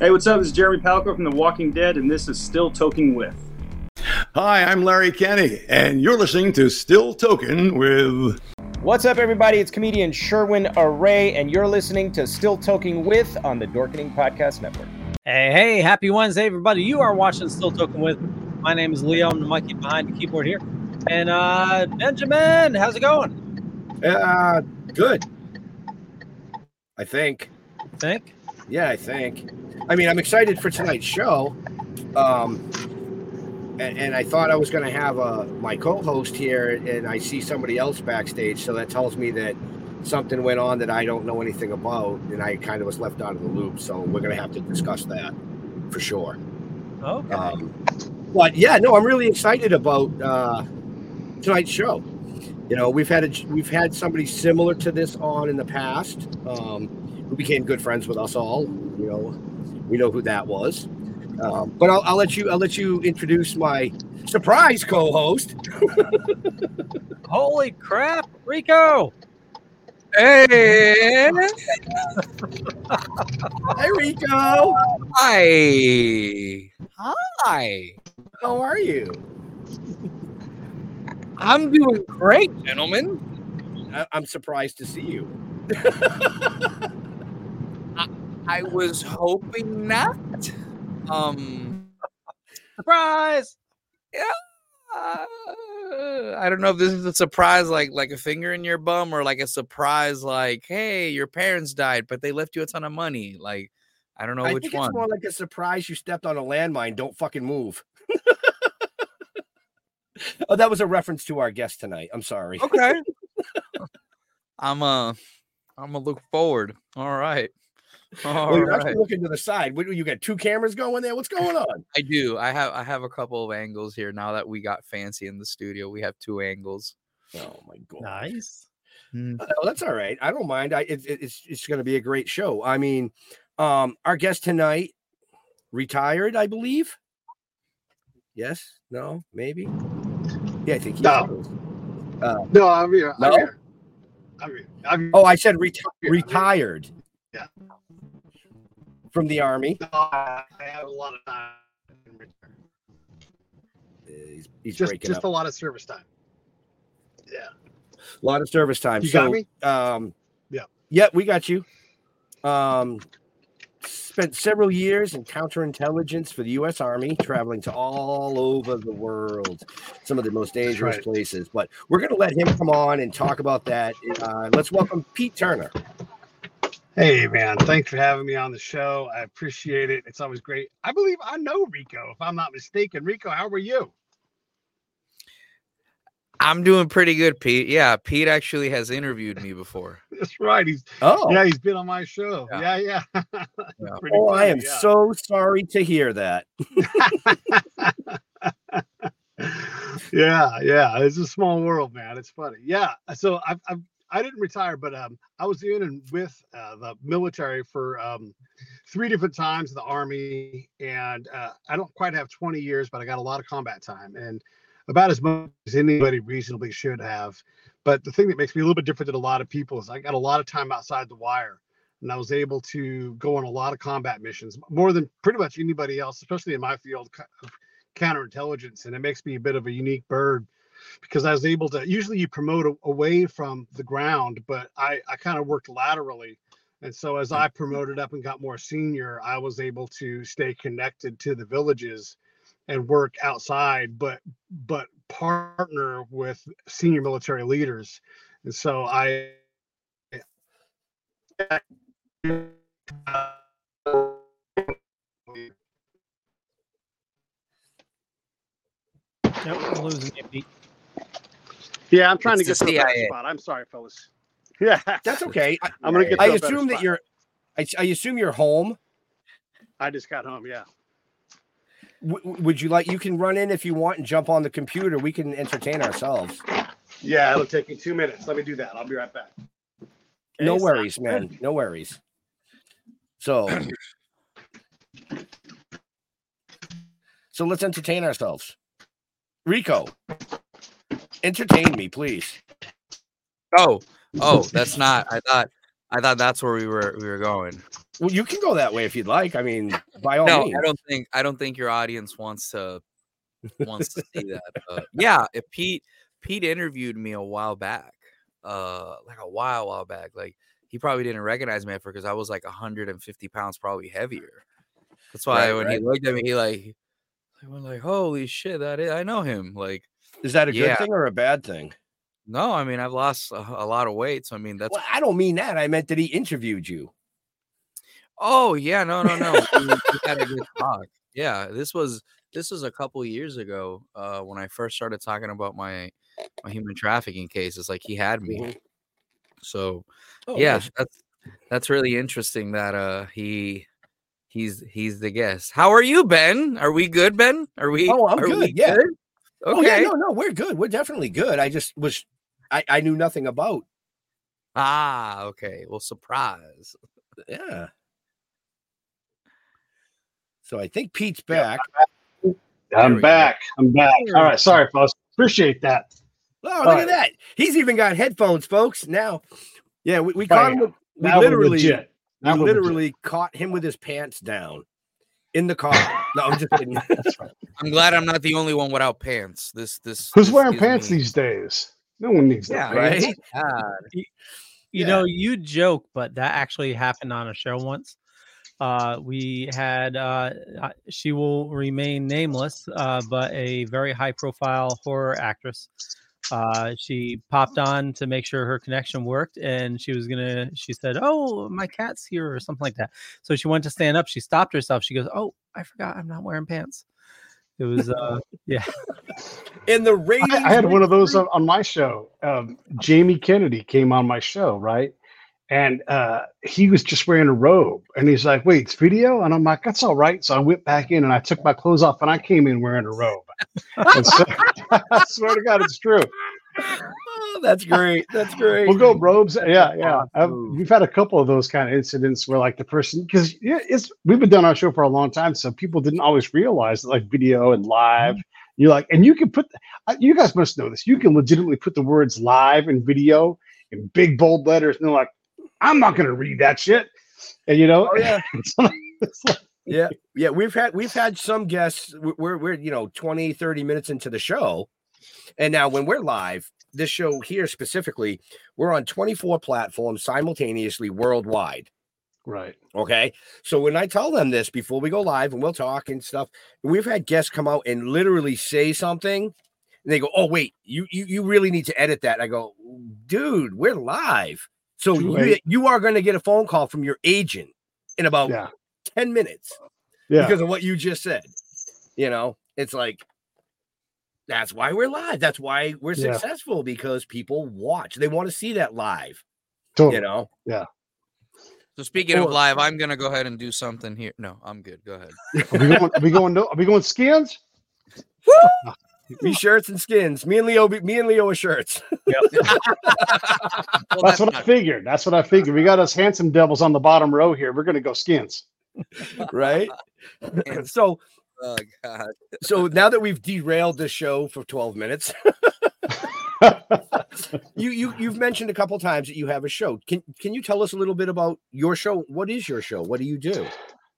Hey, what's up? This is Jeremy Palko from The Walking Dead, and this is Still Toking With. Hi, I'm Larry Kenney, and you're listening to Still Toking with. What's up, everybody? It's comedian Sherwin Array, and you're listening to Still Toking With on the Dorkening Podcast Network. Hey, hey, happy Wednesday, everybody. You are watching Still Toking With. My name is Leo. I'm the monkey behind the keyboard here. And uh Benjamin, how's it going? Uh, good. I think. Think? Yeah, I think. I mean, I'm excited for tonight's show. Um, and, and I thought I was going to have uh, my co-host here, and I see somebody else backstage. So that tells me that something went on that I don't know anything about, and I kind of was left out of the loop. So we're going to have to discuss that for sure. Okay. Um, but yeah, no, I'm really excited about uh, tonight's show. You know, we've had a, we've had somebody similar to this on in the past, um, who became good friends with us all. You know, we know who that was. Um, but I'll, I'll let you I'll let you introduce my surprise co-host. Holy crap, Rico! Hey, Hey Rico, hi, hi. how are you? I'm doing great, gentlemen. I, I'm surprised to see you. I was hoping not. Um, Surprise! uh, I don't know if this is a surprise, like like a finger in your bum, or like a surprise, like hey, your parents died, but they left you a ton of money. Like I don't know I which think one. it's more like a surprise you stepped on a landmine. Don't fucking move. oh, that was a reference to our guest tonight. I'm sorry. Okay. I'm uh, I'm gonna look forward. All right. All Well, you're right. actually looking to the side. What, you got two cameras going there. What's going on? I do. I have I have a couple of angles here now that we got fancy in the studio. We have two angles. Oh my god. Nice. Mm. Oh, that's all right. I don't mind. I it, it- it's it's going to be a great show. I mean, um, our guest tonight retired, I believe. Yes. No. Maybe. Yeah, I think he No. is. Uh, No, I'm here. I'm No? here. I'm here. I'm here. oh, I said reti- Yeah. retired. Yeah. From the army. No, I I have a lot of time. in return. He's, he's Just, breaking just up. a lot of service time. Yeah. A lot of service time. You so, got me? Um, Yeah. Yeah, we got you. Um, spent several years in counterintelligence for the U.S. Army, traveling to all over the world, some of the most dangerous right. places. But we're going to let him come on and talk about that. Uh, let's welcome Pete Turner. Hey, man. Thanks for having me on the show. I appreciate it. It's always great. I believe I know Rico, if I'm not mistaken. Rico, how are you? I'm doing pretty good, Pete. Yeah, Pete actually has interviewed me before. That's right. He's Oh, yeah, he's been on my show. Yeah. Yeah, yeah. Yeah. Pretty oh I am yeah. so sorry to hear that. yeah, yeah. It's a small world, man. It's funny. Yeah. So I've, I've I didn't retire, but um, I was in and with uh, the military for um, three different times the army, and uh, I don't quite have 20 years, but I got a lot of combat time and about as much as anybody reasonably should have. But the thing that makes me a little bit different than a lot of people is I got a lot of time outside the wire, and I was able to go on a lot of combat missions, more than pretty much anybody else, especially in my field of counterintelligence, and it makes me a bit of a unique bird because I was able to. Usually, you promote a, away from the ground, but I I kind of worked laterally, and so as I promoted up and got more senior, I was able to stay connected to the villages and work outside, but but partner with senior military leaders, and so I. Nope, I'm losing you, Pete. Yeah, I'm trying It's to get to a better spot. I'm sorry, fellas. Yeah, That's okay. I, I'm gonna get. I to a assume that spot. you're. I, I assume you're home. I just got home. Yeah. W- w- would you like? You can run in if you want and jump on the computer. We can entertain ourselves. Yeah, it'll take me two minutes. Let me do that. I'll be right back. no Okay, worries, sounds man. No worries. So, so let's entertain ourselves. Rico, entertain me, please. Oh, oh, that's not. I thought I thought that's where we were we were going. Well, you can go that way if you'd like. I mean, by all No, means. I don't think I don't think your audience wants to wants to see that. But yeah, if Pete Pete interviewed me a while back, uh, like a while while back. Like he probably didn't recognize me because I was like 150 pounds, probably heavier. That's why Right, when right. he looked at me, he like, I went like, holy shit, that is, I know him. Like, Is that a good thing or a bad thing? no, I mean I've lost a, a lot of weight, so I mean that's Well, I don't mean that. I meant that he interviewed you. Oh yeah, no, no, no. we, we had a good talk. Yeah, this was this was a couple years ago uh, when I first started talking about my my human trafficking cases. Like he had me. Mhm. So Oh, yeah, nice. that's that's really interesting that uh he he's he's the guest. How are you, Ben? Are we good, Ben? Are we? Oh, I'm are we good, yeah. good? Oh, yeah, Okay. no, no, we're good. We're definitely good. I just was, I, I knew nothing about. Ah, okay. Well, surprise. Yeah. So I think Pete's back. There I'm we go. back. I'm back. All right. Sorry, folks. Appreciate that. Oh, look right. at that. He's even got headphones, folks. Now, yeah, we, we caught him. With, we Now we're literally, legit. we Now we're legit. literally caught him with his pants down in the car. No, I'm just kidding. I'm glad I'm not the only one without pants. This this Who's this wearing pants me- these days? No one needs Yeah, that. right? pants. God. You Yeah. know, you joke, but that actually happened on a show once. Uh, we had uh, uh, she will remain nameless, uh, but a very high profile horror actress. Uh, she popped on to make sure her connection worked, and she was gonna. She said, "Oh, my cat's here" or something like that. So she went to stand up. She stopped herself. She goes, "Oh, I forgot. I'm not wearing pants." It was uh, yeah. In the ratings. I, I had one of those on, on my show. Um, Jamie Kennedy came on my show, right? And uh, he was just wearing a robe. And he's like, wait, it's video? And I'm like, that's all right. So I went back in and I took my clothes off and I came in wearing a robe. So, I swear to God, it's true. Oh, that's great. That's great. We'll go robes. Yeah, yeah. I've, we've had a couple of those kind of incidents where, like, the person, because yeah, it's we've been doing our show for a long time, so people didn't always realize that, like, video and live. You're like, and you can put, uh, you guys must know this. You can legitimately put the words live and video in big bold letters, and they're like, I'm not going to read that shit. And you know, Oh, yeah. it's like, it's like- yeah yeah we've had we've had some guests we're- we're you know 20 30 minutes into the show and now when we're live this show here specifically we're on 24 platforms simultaneously worldwide right. okay so when i tell them this before we go live and we'll talk and stuff we've had guests come out and literally say something and they go oh wait you you, you really need to edit that and i go dude we're live so you, you are going to get a phone call from your agent in about Yeah. 10 minutes Yeah. because of what you just said. You know, it's like that's why we're live. That's why we're Yeah. successful because people watch. They want to see that live. totally. You know, Yeah. So speaking of live, I'm gonna go ahead and do something here. No, I'm good. Go ahead. Are we going? Are we going? no- Are we going skins? we shirts and skins. Me and Leo. Me and Leo are shirts. Well, That's what I figured. That's what I figured. We got us handsome devils on the bottom row here. We're going to go skins. right? so, Oh God. so now that we've derailed the show for twelve minutes, you you you've mentioned a couple times that you have a show. Can can you tell us a little bit about your show? What is your show? What do you do?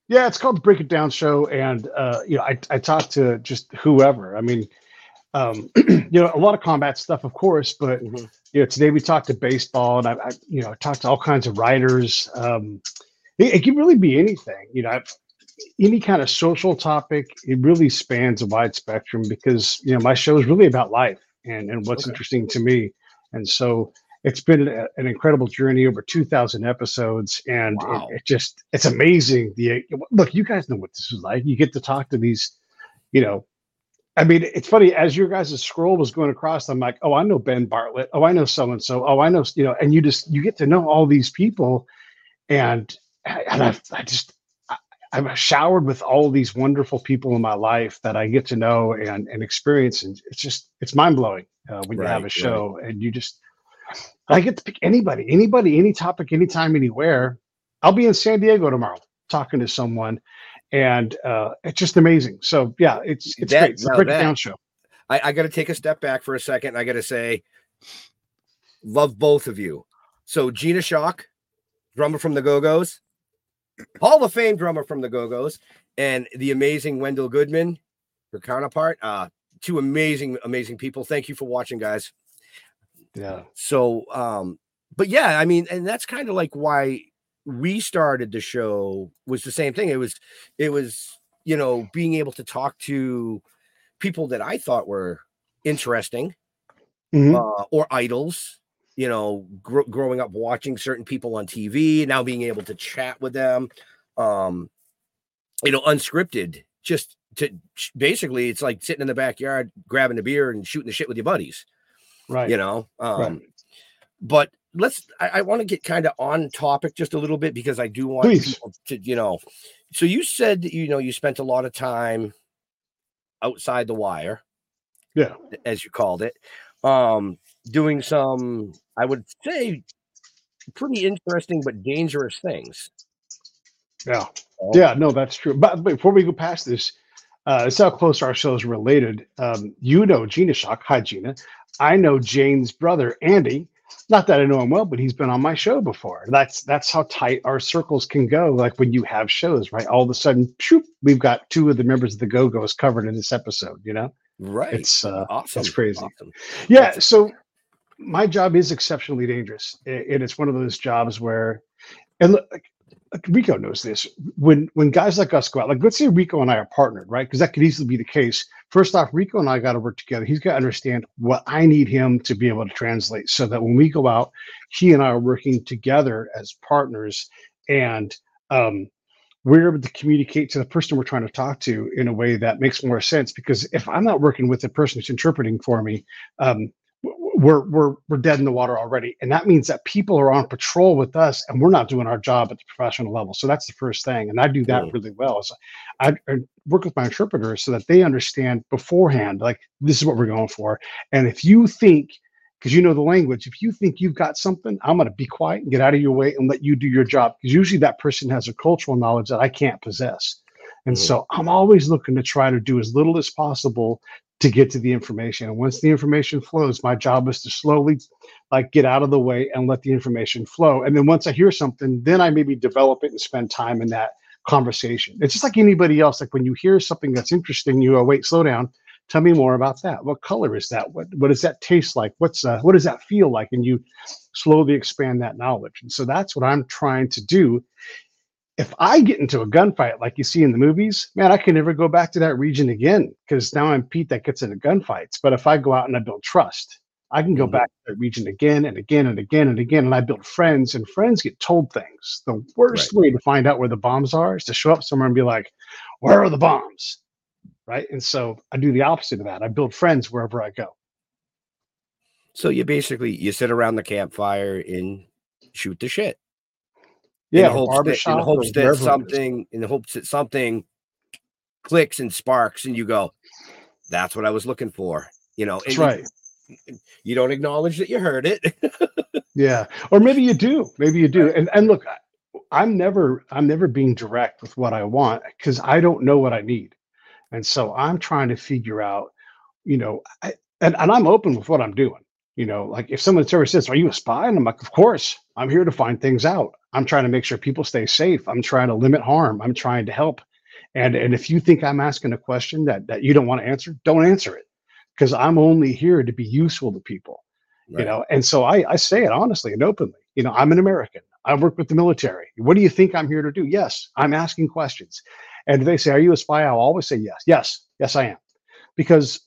Yeah, it's called the Break It Down Show, and uh, you know, I I talk to just whoever. I mean, um, you know, a lot of combat stuff, of course, but Mhm. you know, today we talked to baseball, and I, I you know, I talked to all kinds of writers. Um, it, it can really be anything, you know, I've, any kind of social topic. It really spans a wide spectrum because you know my show is really about life and and what's Okay. interesting to me, and so it's been a, an incredible journey over 2000 episodes and Wow. it, it just it's amazing the look you guys know what this is like you get to talk to these you know i mean it's funny as your guys' scroll was going across i'm like oh i know ben bartlett. Oh i know so and so oh i know you know and you just you get to know all these people. And and i, I just I, i'm showered with all these wonderful people in my life that i get to know and and experience. And it's just it's mind-blowing uh, when you have Right, a right. show and you just I get to pick anybody, anybody, any topic, anytime, anywhere. I'll be in San Diego tomorrow talking to someone, and uh, it's just amazing. So yeah, it's it's That- great. It's a now break it that- down show. I, I got to take a step back for a second. I got to say, love both of you. So Gina Shock drummer from the Go Go's, Hall of Fame drummer from the Go Go's, and the amazing Wendell Goodman, her counterpart. Uh, two amazing, amazing people. Thank you for watching, guys. Yeah. So, um, but yeah, I mean, and that's kind of like why we started the show was the same thing. It was, it was, you know, being able to talk to people that I thought were interesting Mhm. uh, or idols. You know, gr- growing up watching certain people on TV, now being able to chat with them, um, you know, unscripted. Just to basically, it's like sitting in the backyard, grabbing a beer and shooting the shit with your buddies. Right. You know, um, Right. but let's. I, I want to get kind of on topic just a little bit because I do want Please. people to, you know. So you said that, you know you spent a lot of time outside the wire Yeah. as you called it, um, doing some, I would say, pretty interesting but dangerous things. Yeah. Oh. Yeah, no, that's true. But before we go past this, uh, it's how close our shows related. Um, you know Gina Shock. Hi, Gina. I know Jane's brother, Andy. Not that I know him well, but he's been on my show before. That's that's how tight our circles can go. Like when you have shows, right? All of a sudden, shoop, we've got two of the members of the Go Go's covered in this episode. You know, Right. it's uh, awesome. It's crazy. Awesome. yeah so my job is exceptionally dangerous and it's one of those jobs where and look, rico knows this. When when guys like us go out like let's say rico and i are partnered right? Because that could easily be the case. First off rico and i got to work together. He's got to understand what i need him to be able to translate so that when we go out he and i are working together as partners and um we're able to communicate to the person we're trying to talk to in a way that makes more sense. Because if i'm not working with the person who's interpreting for me um, we're we're we're dead in the water already, and that means that people are on patrol with us, and we're not doing our job at the professional level. So that's the first thing, and I do that Mm. really well. So I, I work with my interpreters so that they understand beforehand, like this is what we're going for, and if you think. Because you know the language. If you think you've got something, I'm going to be quiet and get out of your way and let you do your job. Because usually that person has a cultural knowledge that I can't possess. And Mhm. so I'm always looking to try to do as little as possible to get to the information. And once the information flows, my job is to slowly like get out of the way and let the information flow. And then once I hear something, then I maybe develop it and spend time in that conversation. It's just like anybody else. Like when you hear something that's interesting, you go, wait, slow down. Tell me more about that. What color is that? What what does that taste like? What's uh, what does that feel like? And you slowly expand that knowledge. And so that's what I'm trying to do if I get into a gunfight like you see in the movies, man, I can never go back to that region again because now I'm Pete that gets into gunfights. But if I go out and I build trust, I can go Mhm. back to that region again and again and again and again, and I build friends, and friends get told things. The worst way to find out where the bombs are is to show up somewhere and be like, "Where are the bombs?" Right? And so I do the opposite of that. I build friends wherever I go. So you basically you sit around the campfire and shoot the shit. Yeah, in hopes that, in hopes that wherever it is. something in hopes that something clicks and sparks and you go, that's what I was looking for. You know, That's and you- right. You, don't acknowledge that you heard it. Yeah, or maybe you do. Maybe you do. And and look, I'm never I'm never being direct with what I want because I don't know what I need, and so I'm trying to figure out, you know, I, and and I'm open with what I'm doing. You know, like if someone ever says, "Are you a spy?" and I'm like, "Of course, I'm here to find things out. I'm trying to make sure people stay safe. I'm trying to limit harm. I'm trying to help." And and if you think I'm asking a question that that you don't want to answer, don't answer it, because I'm only here to be useful to people you know? And so I, I say it honestly and openly. You know i'm an american. I work with the military. What do you think i'm here to do? Yes i'm asking questions. And they say are you a spy? I'll always say yes. Yes. Yes i am. Because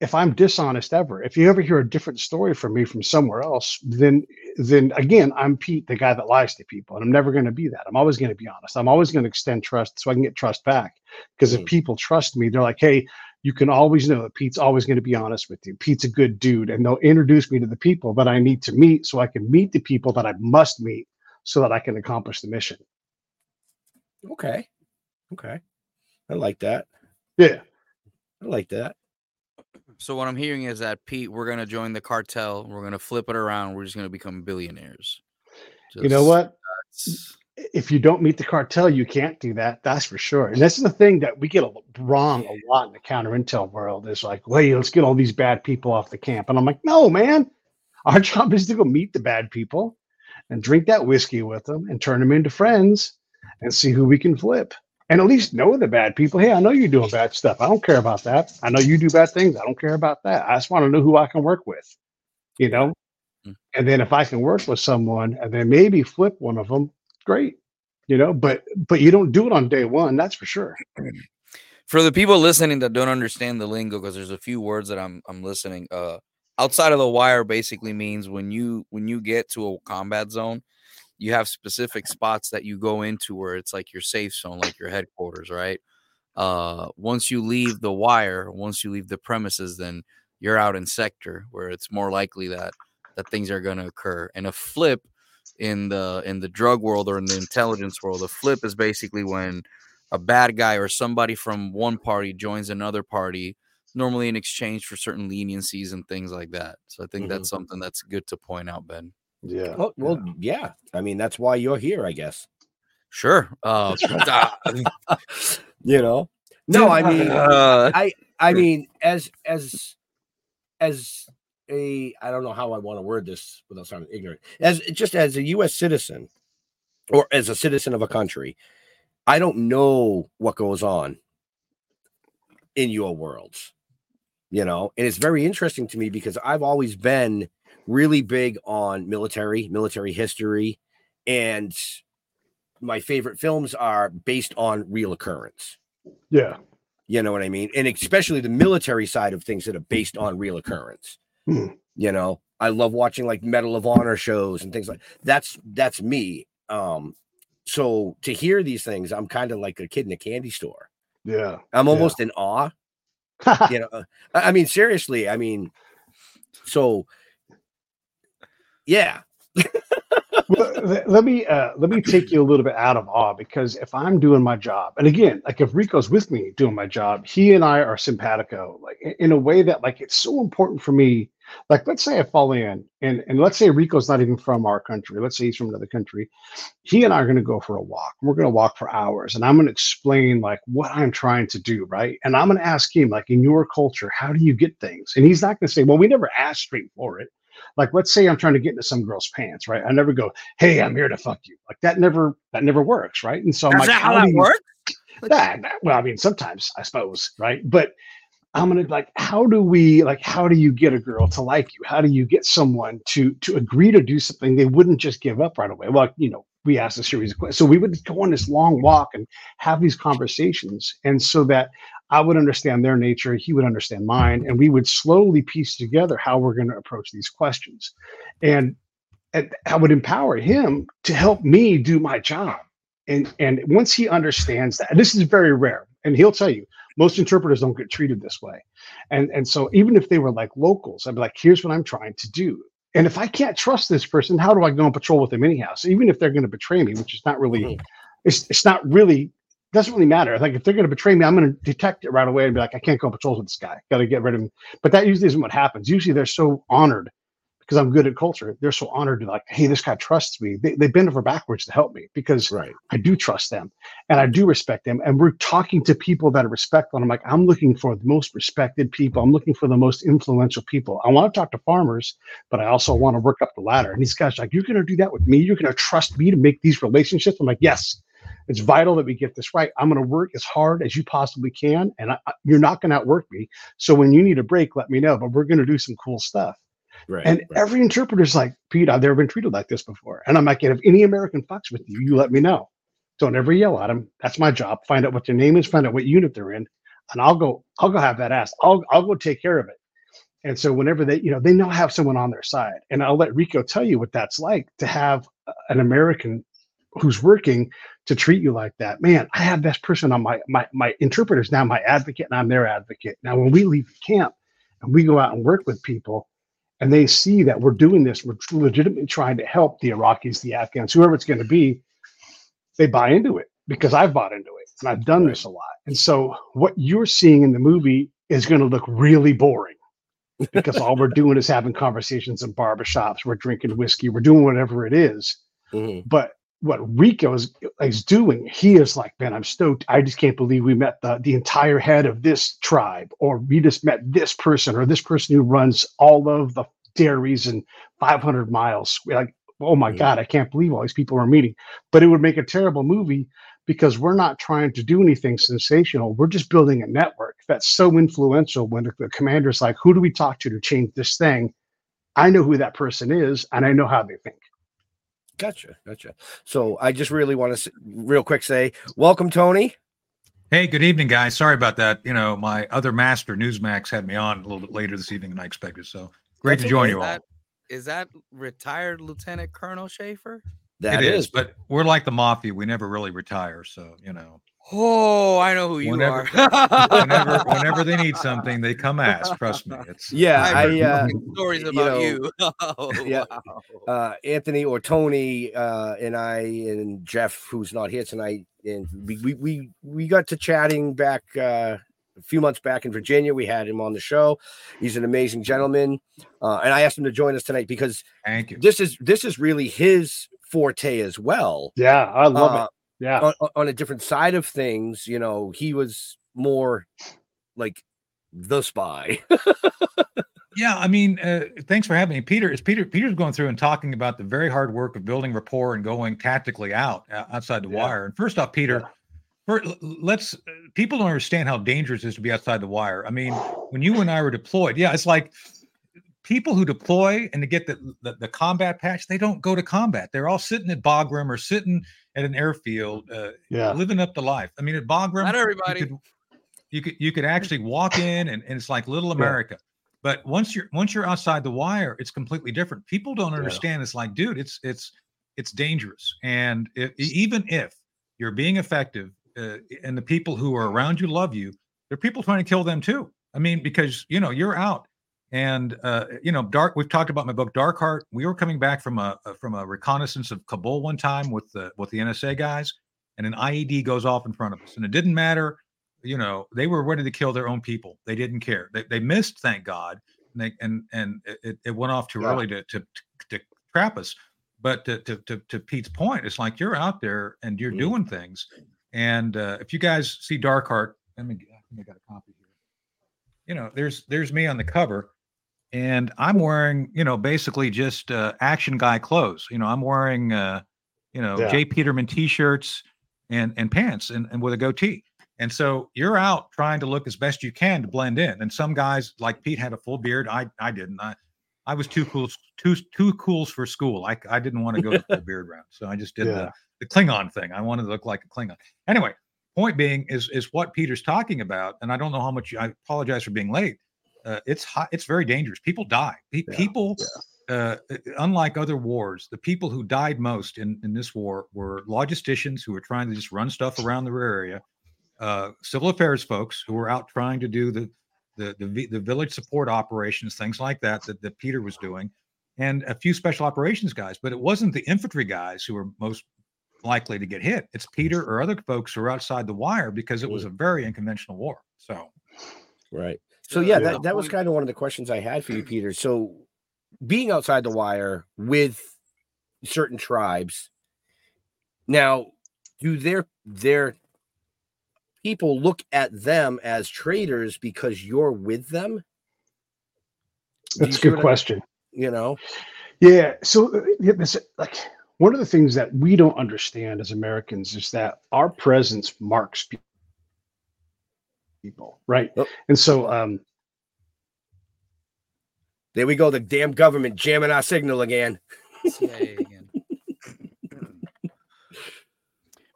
if i'm dishonest ever if you ever hear a different story from me from somewhere else then then again i'm pete the guy that lies to people and i'm never going to be that i'm always going to be honest i'm always going to extend trust so i can get trust back because if Mm. people trust me they're like hey you can always know that Pete's always going to be honest with you. Pete's a good dude, and they'll introduce me to the people that I need to meet so I can meet the people that I must meet so that I can accomplish the mission. okay. Okay. I like that. Yeah. I like that. So what I'm hearing is that Pete, we're gonna join the cartel. We're gonna flip it around. We're just gonna become billionaires. You know what? that's- If you don't meet the cartel, you can't do that. That's for sure. And this is the thing that we get wrong a lot in the counter intel world is like, wait, let's get all these bad people off the camp. And I'm like, no, man, our job is to go meet the bad people and drink that whiskey with them and turn them into friends and see who we can flip. And at least know the bad people. Hey, I know you're doing bad stuff. I don't care about that. I know you do bad things. I don't care about that. I just want to know who I can work with, you know? Mm. And then if I can work with someone and then maybe flip one of them, great, you know? But but you don't do it on day one, that's for sure. For the people listening that don't understand the lingo, because there's a few words that I'm I'm listening. Uh, outside of the wire basically means when you when you get to a combat zone, you have specific spots that you go into where it's like your safe zone, like your headquarters, right? Uh, once you leave the wire, once you leave the premises, then you're out in sector where it's more likely that that things are going to occur. And a flip in the in the drug world or in the intelligence world, a flip is basically when a bad guy or somebody from one party joins another party, normally in exchange for certain leniencies and things like that. So I think that's something that's good to point out, Ben. Yeah. Well, well, yeah. I mean, that's why you're here, I guess. Sure. Uh, uh, You know. No, I mean, uh, I I mean, as as as a I don't know how I want to word this without sounding ignorant. As just as a U.S. citizen or as a citizen of a country, I don't know what goes on in your worlds. You know, and it's very interesting to me because I've always been really big on military, military history, and my favorite films are based on real occurrence. Yeah. You know what I mean? And especially the military side of things that are based on real occurrence. Hmm. You know, I love watching like Medal of Honor shows and things like that's that's me. Um, so to hear these things, I'm kind of like a kid in a candy store. Yeah. I'm Yeah. almost in awe. You know, I mean, seriously, I mean, so yeah, well, let me uh, let me take you a little bit out of awe because if I'm doing my job, and again, like if Rico's with me doing my job, he and I are simpatico, like in a way that like it's so important for me. Like, let's say I fall in, and and let's say Rico's not even from our country. Let's say he's from another country. He and I are going to go for a walk. We're going to walk for hours, and I'm going to explain like what I'm trying to do, right? And I'm going to ask him like, in your culture, how do you get things? And he's not going to say, well, we never asked straight for it like let's say i'm trying to get into some girl's pants right? I never go hey i'm here to fuck you. Like that never that never works right? And so i'm is like that how do that works? Yeah, that- well i mean sometimes i suppose right? But i'm gonna like how do we like how do you get a girl to like you? How do you get someone to to agree to do something they wouldn't just give up right away? Well you know we asked a series of questions so we would go on this long walk and have these conversations and so that I would understand their nature, he would understand mine, and we would slowly piece together how we're going to approach these questions. And, and I would empower him to help me do my job. And and once he understands that, this is very rare, and he'll tell you most interpreters don't get treated this way. And and so even if they were like locals, I'd be like, here's what I'm trying to do. And if I can't trust this person, how do I go on patrol with them anyhow? So even if they're going to betray me, which is not really, Mhm. it's it's not really doesn't really matter. Like if they're going to betray me, I'm going to detect it right away and be like, I can't go on patrols with this guy. Got to get rid of him. But that usually isn't what happens. Usually they're so honored because I'm good at culture. They're so honored to like, hey, this guy trusts me. They, they bend over backwards to help me because right. I do trust them and I do respect them. And we're talking to people that are respectful. And I'm like, I'm looking for the most respected people. I'm looking for the most influential people. I want to talk to farmers, but I also want to work up the ladder. And these guys are like, you're going to do that with me. You're going to trust me to make these relationships. I'm like, yes, it's vital that we get this right. I'm going to work as hard as you possibly can. And I, you're not going to outwork me. So when you need a break, let me know, but we're going to do some cool stuff. Right. And right. every interpreter's like, Pete, I've never been treated like this before. And I'm like, if any American fucks with you, you let me know. Don't ever yell at them. That's my job. Find out what their name is, find out what unit they're in, and I'll go, I'll go have that ass. I'll I'll go take care of it. And so whenever they, you know, they now have someone on their side. And I'll let Rico tell you what that's like to have an American who's working to treat you like that. Man, I have this person on my my my interpreter's now my advocate and I'm their advocate. Now when we leave camp and we go out and work with people and they see that we're doing this, we're legitimately trying to help the Iraqis, the Afghans, whoever it's going to be, they buy into it because I've bought into it and I've done this a lot. And so what you're seeing in the movie is going to look really boring because all we're doing is having conversations in barbershops, we're drinking whiskey, we're doing whatever it is. Mhm. But what Rico is, is doing, he is like, man, I'm stoked. I just can't believe we met the, the entire head of this tribe, or we just met this person, or this person who runs all of the dairies in 500 miles. Like, oh my Mhm. god, I can't believe all these people are meeting. But it would make a terrible movie because we're not trying to do anything sensational. We're just building a network that's so influential. When the, the commander's like, "Who do we talk to to change this thing?" I know who that person is, and I know how they think. Gotcha, gotcha. So I just really want to real quick say, welcome, Tony. Hey, good evening, guys. Sorry about that. You know, my other master, Newsmax, had me on a little bit later this evening than I expected. So great That's to join Is you all. that, is that retired Lieutenant Colonel Shaffer? That it is, is, but we're like the mafia. We never really retire. So, you know, Oh, I know who you Whenever- are. whenever whenever they need something, they come ask. Trust me. It's yeah, I've uh, fucking stories you about know, you. Oh, yeah. uh, Anthony or Tony uh, and I and Jeff, who's not here tonight, and we we we, we got to chatting back uh, a few months back in Virginia. We had him on the show. He's an amazing gentleman, uh, and I asked him to join us tonight because thank you. this is this is really his forte as well. Yeah, I love Uh, it. Yeah, on, on a different side of things, you know, he was more like the spy. Yeah, I mean, uh, thanks for having me, Peter. Is Peter Peter's going through and talking about the very hard work of building rapport and going tactically out uh, outside the Yeah. wire. And first off, Peter, for, let's people don't understand how dangerous it is to be outside the wire. I mean, when you and I were deployed, yeah, it's like people who deploy and to get the, the the combat patch, they don't go to combat. They're all sitting at Bagram or sitting at an airfield, uh, yeah, living up the life. I mean, at Bagram, Not you everybody. could, you could you could actually walk in and, and it's like little America. But once you're once you're outside the wire, it's completely different. People don't understand. It's like, dude, it's it's it's dangerous. And if, even if you're being effective, uh, and the people who are around you love you, there are people trying to kill them too. I mean, because you know you're out, and uh, you know, dark. We've talked about my book, Dark Heart. We were coming back from a from a reconnaissance of Kabul one time with the with the NSA guys, and an IED goes off in front of us, and it didn't matter. You know, they were ready to kill their own people. They didn't care. They, they missed, thank God, and they, and and it, it went off too Yeah. early to, to to trap us. But to, to to to Pete's point, it's like you're out there and you're Mm. doing things. And uh, if you guys see Dark Heart, let me I think I got a copy here. You know, there's there's me on the cover, and I'm wearing you know basically just uh, action guy clothes. You know, I'm wearing uh, you know Yeah. J. Peterman t-shirts and and pants and, and with a goatee. And so you're out trying to look as best you can to blend in. And some guys like Pete had a full beard. I I didn't. I I was too cool too too cools for school. I I didn't want to go to the full beard route. So I just did Yeah. the the Klingon thing. I wanted to look like a Klingon. Anyway, point being is is what Peter's talking about. And I don't know how much I apologize for being late. Uh, it's hot. It's very dangerous. People die. Pe- Yeah, People, uh, unlike other wars, the people who died most in, in this war were logisticians who were trying to just run stuff around the area, uh, civil affairs folks who were out trying to do the the the, the village support operations, things like that, that that Peter was doing, and a few special operations guys. But it wasn't the infantry guys who were most likely to get hit. It's Peter or other folks who are outside the wire because it was a very unconventional war. So Right. So yeah, Yeah. that, that was kind of one of the questions I had for you, Peter. So being outside the wire with certain tribes, now do their their people look at them as traitors because you're with them? Do that's a good question. you know, Yeah. So uh, like one of the things that we don't understand as Americans is that our presence marks people, right? Yep. And so, um, there we go. The damn government jamming our signal again. Again.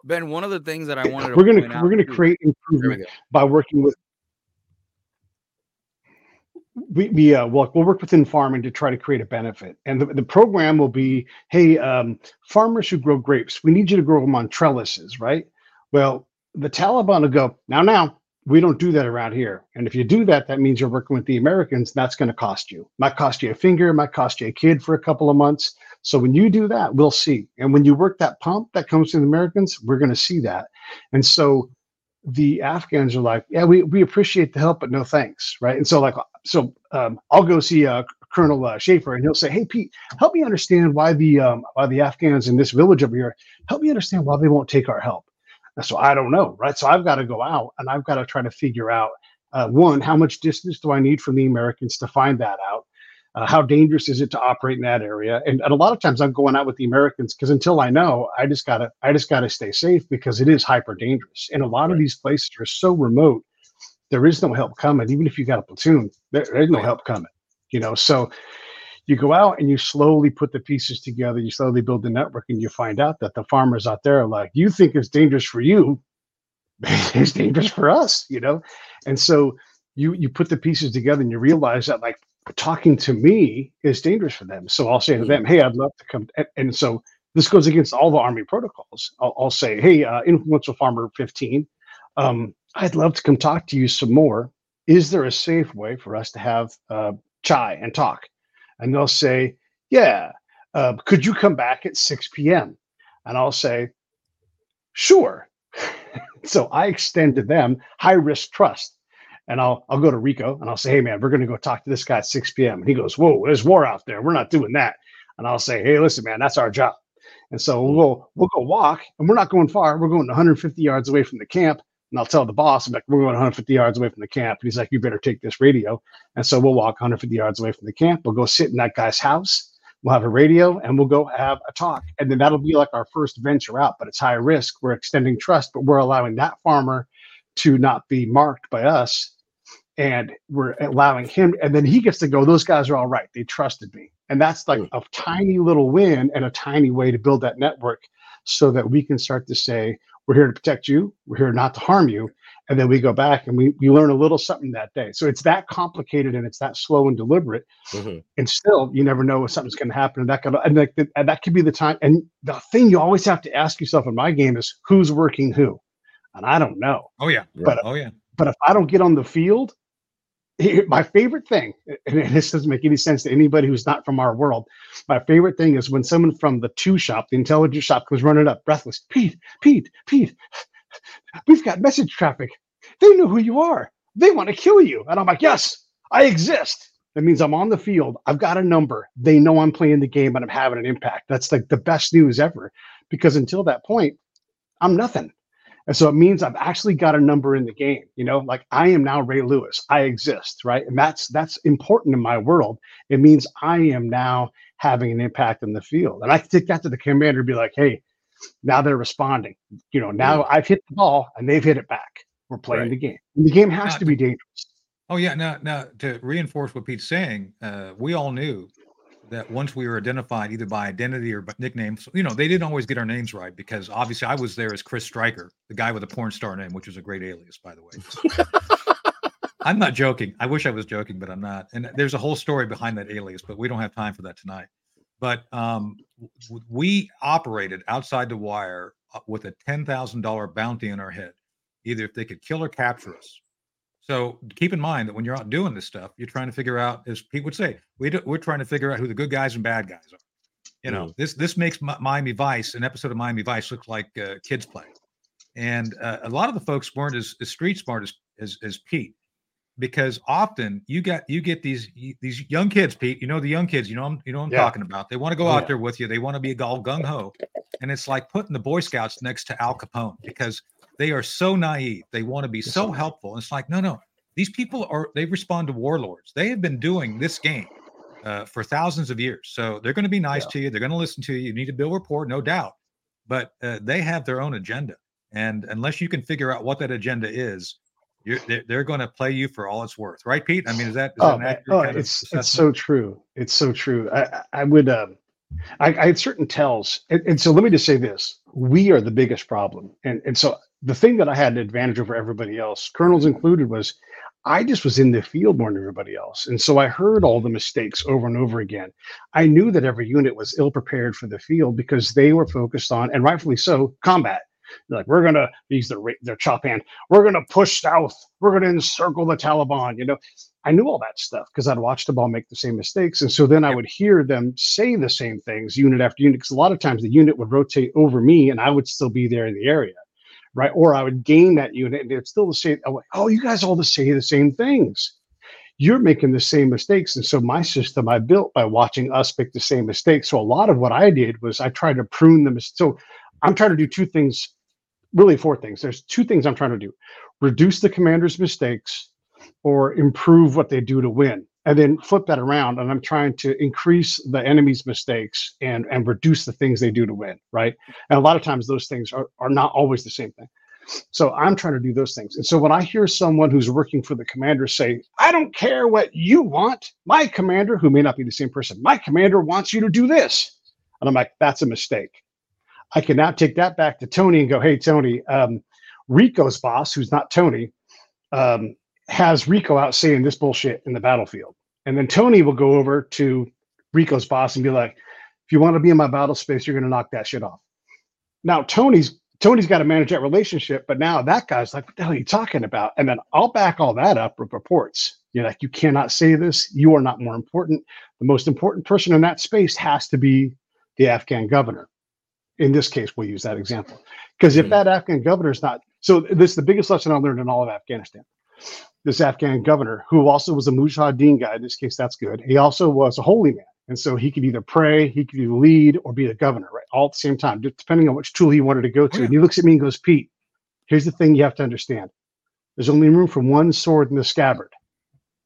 Ben, one of the things that I wanted to we're gonna point we're gonna too- create There we improvement go. by working with. We, we uh, we'll, we'll work within farming to try to create a benefit, and the, the program will be, hey, um, farmers who grow grapes, we need you to grow them on trellises, right? Well, the Taliban will go now. Now we don't do that around here, and if you do that, that means you're working with the Americans. That's going to cost you. Might cost you a finger, might cost you a kid for a couple of months. So when you do that, we'll see. And when you work that pump that comes to the Americans, we're going to see that. And so the Afghans are like, yeah, we, we appreciate the help, but no thanks, right? And so like, so um, I'll go see uh, Colonel uh, Shaffer, and he'll say, hey Pete, help me understand why the um, why the Afghans in this village over here, help me understand why they won't take our help. So I don't know, right? So I've got to go out and I've got to try to figure out uh, one, how much distance do I need from the Americans to find that out? Uh, how dangerous is it to operate in that area? And, and a lot of times I'm going out with the Americans because until I know, I just gotta I just gotta stay safe because it is hyper dangerous. And a lot of these places are so remote, there is no help coming. Even if you got a platoon, there, there's no help coming. You know, so you go out and you slowly put the pieces together, you slowly build the network, and you find out that the farmers out there are like, you think it's dangerous for you, it's dangerous for us, you know? And so you you put the pieces together and you realize that like talking to me is dangerous for them. So I'll say to them, "Hey, I'd love to come." And, and so this goes against all the Army protocols. I'll, I'll say, "Hey, uh, influential farmer 15, um, I'd love to come talk to you some more. Is there a safe way for us to have uh, chai and talk?" And they'll say, "Yeah. Uh, could you come back at 6 p.m.?" And I'll say, "Sure." so I extend to them high risk trust and I'll I'll go to Rico and I'll say, hey man, we're gonna go talk to this guy at 6 p.m. And he goes, Whoa, there's war out there. We're not doing that. And I'll say, Hey, listen, man, that's our job. And so we'll we'll go walk, and we're not going far. We're going 150 yards away from the camp. And I'll tell the boss, I'm like, we're going 150 yards away from the camp. And he's like, you better take this radio. And so we'll walk 150 yards away from the camp. We'll go sit in that guy's house. We'll have a radio and we'll go have a talk. And then that'll be like our first venture out, but it's high risk. We're extending trust, but we're allowing that farmer to not be marked by us and we're allowing him and then he gets to go those guys are all right they trusted me and that's like hmm. a tiny little win and a tiny way to build that network so that we can start to say we're here to protect you we're here not to harm you and then we go back and we, we learn a little something that day so it's that complicated and it's that slow and deliberate Mhm. and still you never know if something's going to happen and that could and, like, and that could be the time and the thing you always have to ask yourself in my game is who's working who and i don't know Oh yeah. But- oh yeah. but if I don't get on the field, my favorite thing, and this doesn't make any sense to anybody who's not from our world. My favorite thing is when someone from the two shop, the intelligence shop, comes running up, breathless. Pete, Pete, Pete, we've got message traffic. They know who you are. They want to kill you. And I'm like, yes, I exist. That means I'm on the field. I've got a number. They know I'm playing the game and I'm having an impact. That's like the best news ever. Because until that point, I'm nothing. And so it means I've actually got a number in the game. You know, like I am now Ray Lewis. I exist, right? And that's that's important in my world. It means I am now having an impact in the field. And I can take that to the commander and be like, hey, now they're responding. You know, now I've hit the ball and they've hit it back. We're playing Right. the game. And the game has Uh, to be dangerous. Oh yeah. Now, now to reinforce what Pete's saying, uh, we all knew that once we were identified either by identity or by nicknames, you know, they didn't always get our names right because obviously I was there as Chris Stryker, the guy with a porn star name, which was a great alias, by the way. I'm not joking. I wish I was joking, but I'm not. And there's a whole story behind that alias, but we don't have time for that tonight. But um, we operated outside the wire uh, with a ten thousand dollar bounty on our head, either if they could kill or capture us. So keep in mind that when you're out doing this stuff, you're trying to figure out, as Pete would say, we do, we're trying to figure out who the good guys and bad guys are. You know, this this makes Miami Vice, an episode of Miami Vice, look like uh, kids play, and uh, a lot of the folks weren't as, as street smart as, as as Pete, because often you got you get these these young kids, Pete. You know the young kids. You know 'em- you know what I'm Yeah. talking about. They want to go Oh, out there with you. They want to be all gung ho, and it's like putting the Boy Scouts next to Al Capone because they are so naive. They want to be so helpful. It's like, no, no, these people are, they respond to warlords. They have been doing this game uh, for thousands of years. So they're going to be nice to you. They're going to listen to you. You need to build rapport, no doubt. But uh, they have their own agenda. And unless you can figure out what that agenda is, you're, they're, they're going to play you for all it's worth. Right, Pete? I mean, is that, is that Oh, accurate oh kind of it's it's so true. It's so true. I I- I would um I, I had certain tells, and, and so let me just say this: we are the biggest problem, and and so the thing that I had an advantage over everybody else, colonels included, was I just was in the field more than everybody else, and so I heard all the mistakes over and over again. I knew that every unit was ill prepared for the field because they were focused on, and rightfully so, combat. They're like we're gonna use their their chop hand. We're gonna push south. We're gonna encircle the Taliban. You know, I knew all that stuff because I'd watched them all make the same mistakes. And so then I would hear them say the same things unit after unit. Because a lot of times the unit would rotate over me and I would still be there in the area. Right. Or I would gain that unit and it's still the same. I'm oh, you guys all just say the same things. You're making the same mistakes. And so my system I built by watching us make the same mistakes. So a lot of what I did was I tried to prune them. So I'm trying to do two things, really four things. There's two things I'm trying to do reduce the commander's mistakes or improve what they do to win. And then flip that around and i'm trying to increase the enemy's mistakes and and reduce the things they do to win right? And a lot of times those things are, are not always the same thing. So i'm trying to do those things. And so when i hear someone who's working for the commander say i don't care what you want. My commander who may not be the same person my commander wants you to do this. And i'm like that's a mistake. I can now take that back to tony and go hey tony um, rico's boss who's not tony um, has Rico out saying this bullshit in the battlefield. And then Tony will go over to Rico's boss and be like, if you want to be in my battle space, you're going to knock that shit off. Now, Tony's Tony's got to manage that relationship, but now that guy's like, what the hell are you talking about? And then I'll back all that up with reports. You're like, you cannot say this. You are not more important. The most important person in that space has to be the Afghan governor. In this case, we'll use that example. Because if hmm. that Afghan governor is not, so this is the biggest lesson I learned in all of Afghanistan this Afghan governor, who also was a Mujahideen guy. In this case, that's good. He also was a holy man. And so he could either pray, he could either lead, or be the governor, right? All at the same time, depending on which tool he wanted to go to. And he looks at me and goes, Pete, here's the thing you have to understand. There's only room for one sword in the scabbard.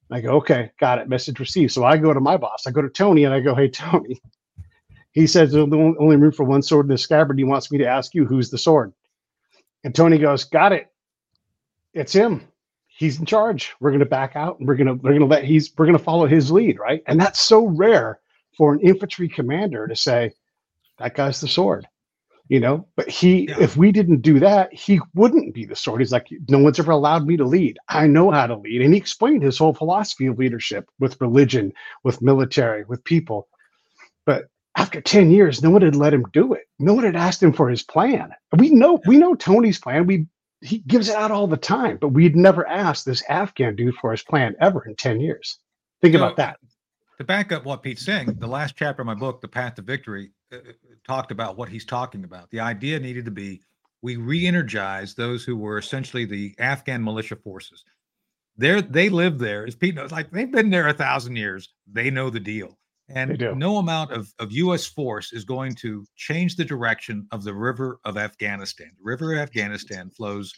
And I go, okay, got it. Message received. So I go to my boss. I go to Tony and I go, hey, Tony. He says there's only room for one sword in the scabbard. He wants me to ask you who's the sword. And Tony goes, got it. It's him he's in charge. We're going to back out and we're going to we're going to let he's we're going to follow his lead, right? And that's so rare for an infantry commander to say that guy's the sword. You know, but he yeah. if we didn't do that, he wouldn't be the sword. He's like no one's ever allowed me to lead. I know how to lead. And he explained his whole philosophy of leadership with religion, with military, with people. But after 10 years, no one had let him do it. No one had asked him for his plan. We know we know Tony's plan. We he gives it out all the time, but we'd never asked this Afghan dude for his plan ever in 10 years. Think so, about that. To back up what Pete's saying, the last chapter of my book, The Path to Victory, uh, uh, talked about what he's talking about. The idea needed to be we re-energize those who were essentially the Afghan militia forces. There, they live there, as Pete knows, like they've been there a thousand years. They know the deal. And no amount of, of U.S. force is going to change the direction of the river of Afghanistan. The river of Afghanistan flows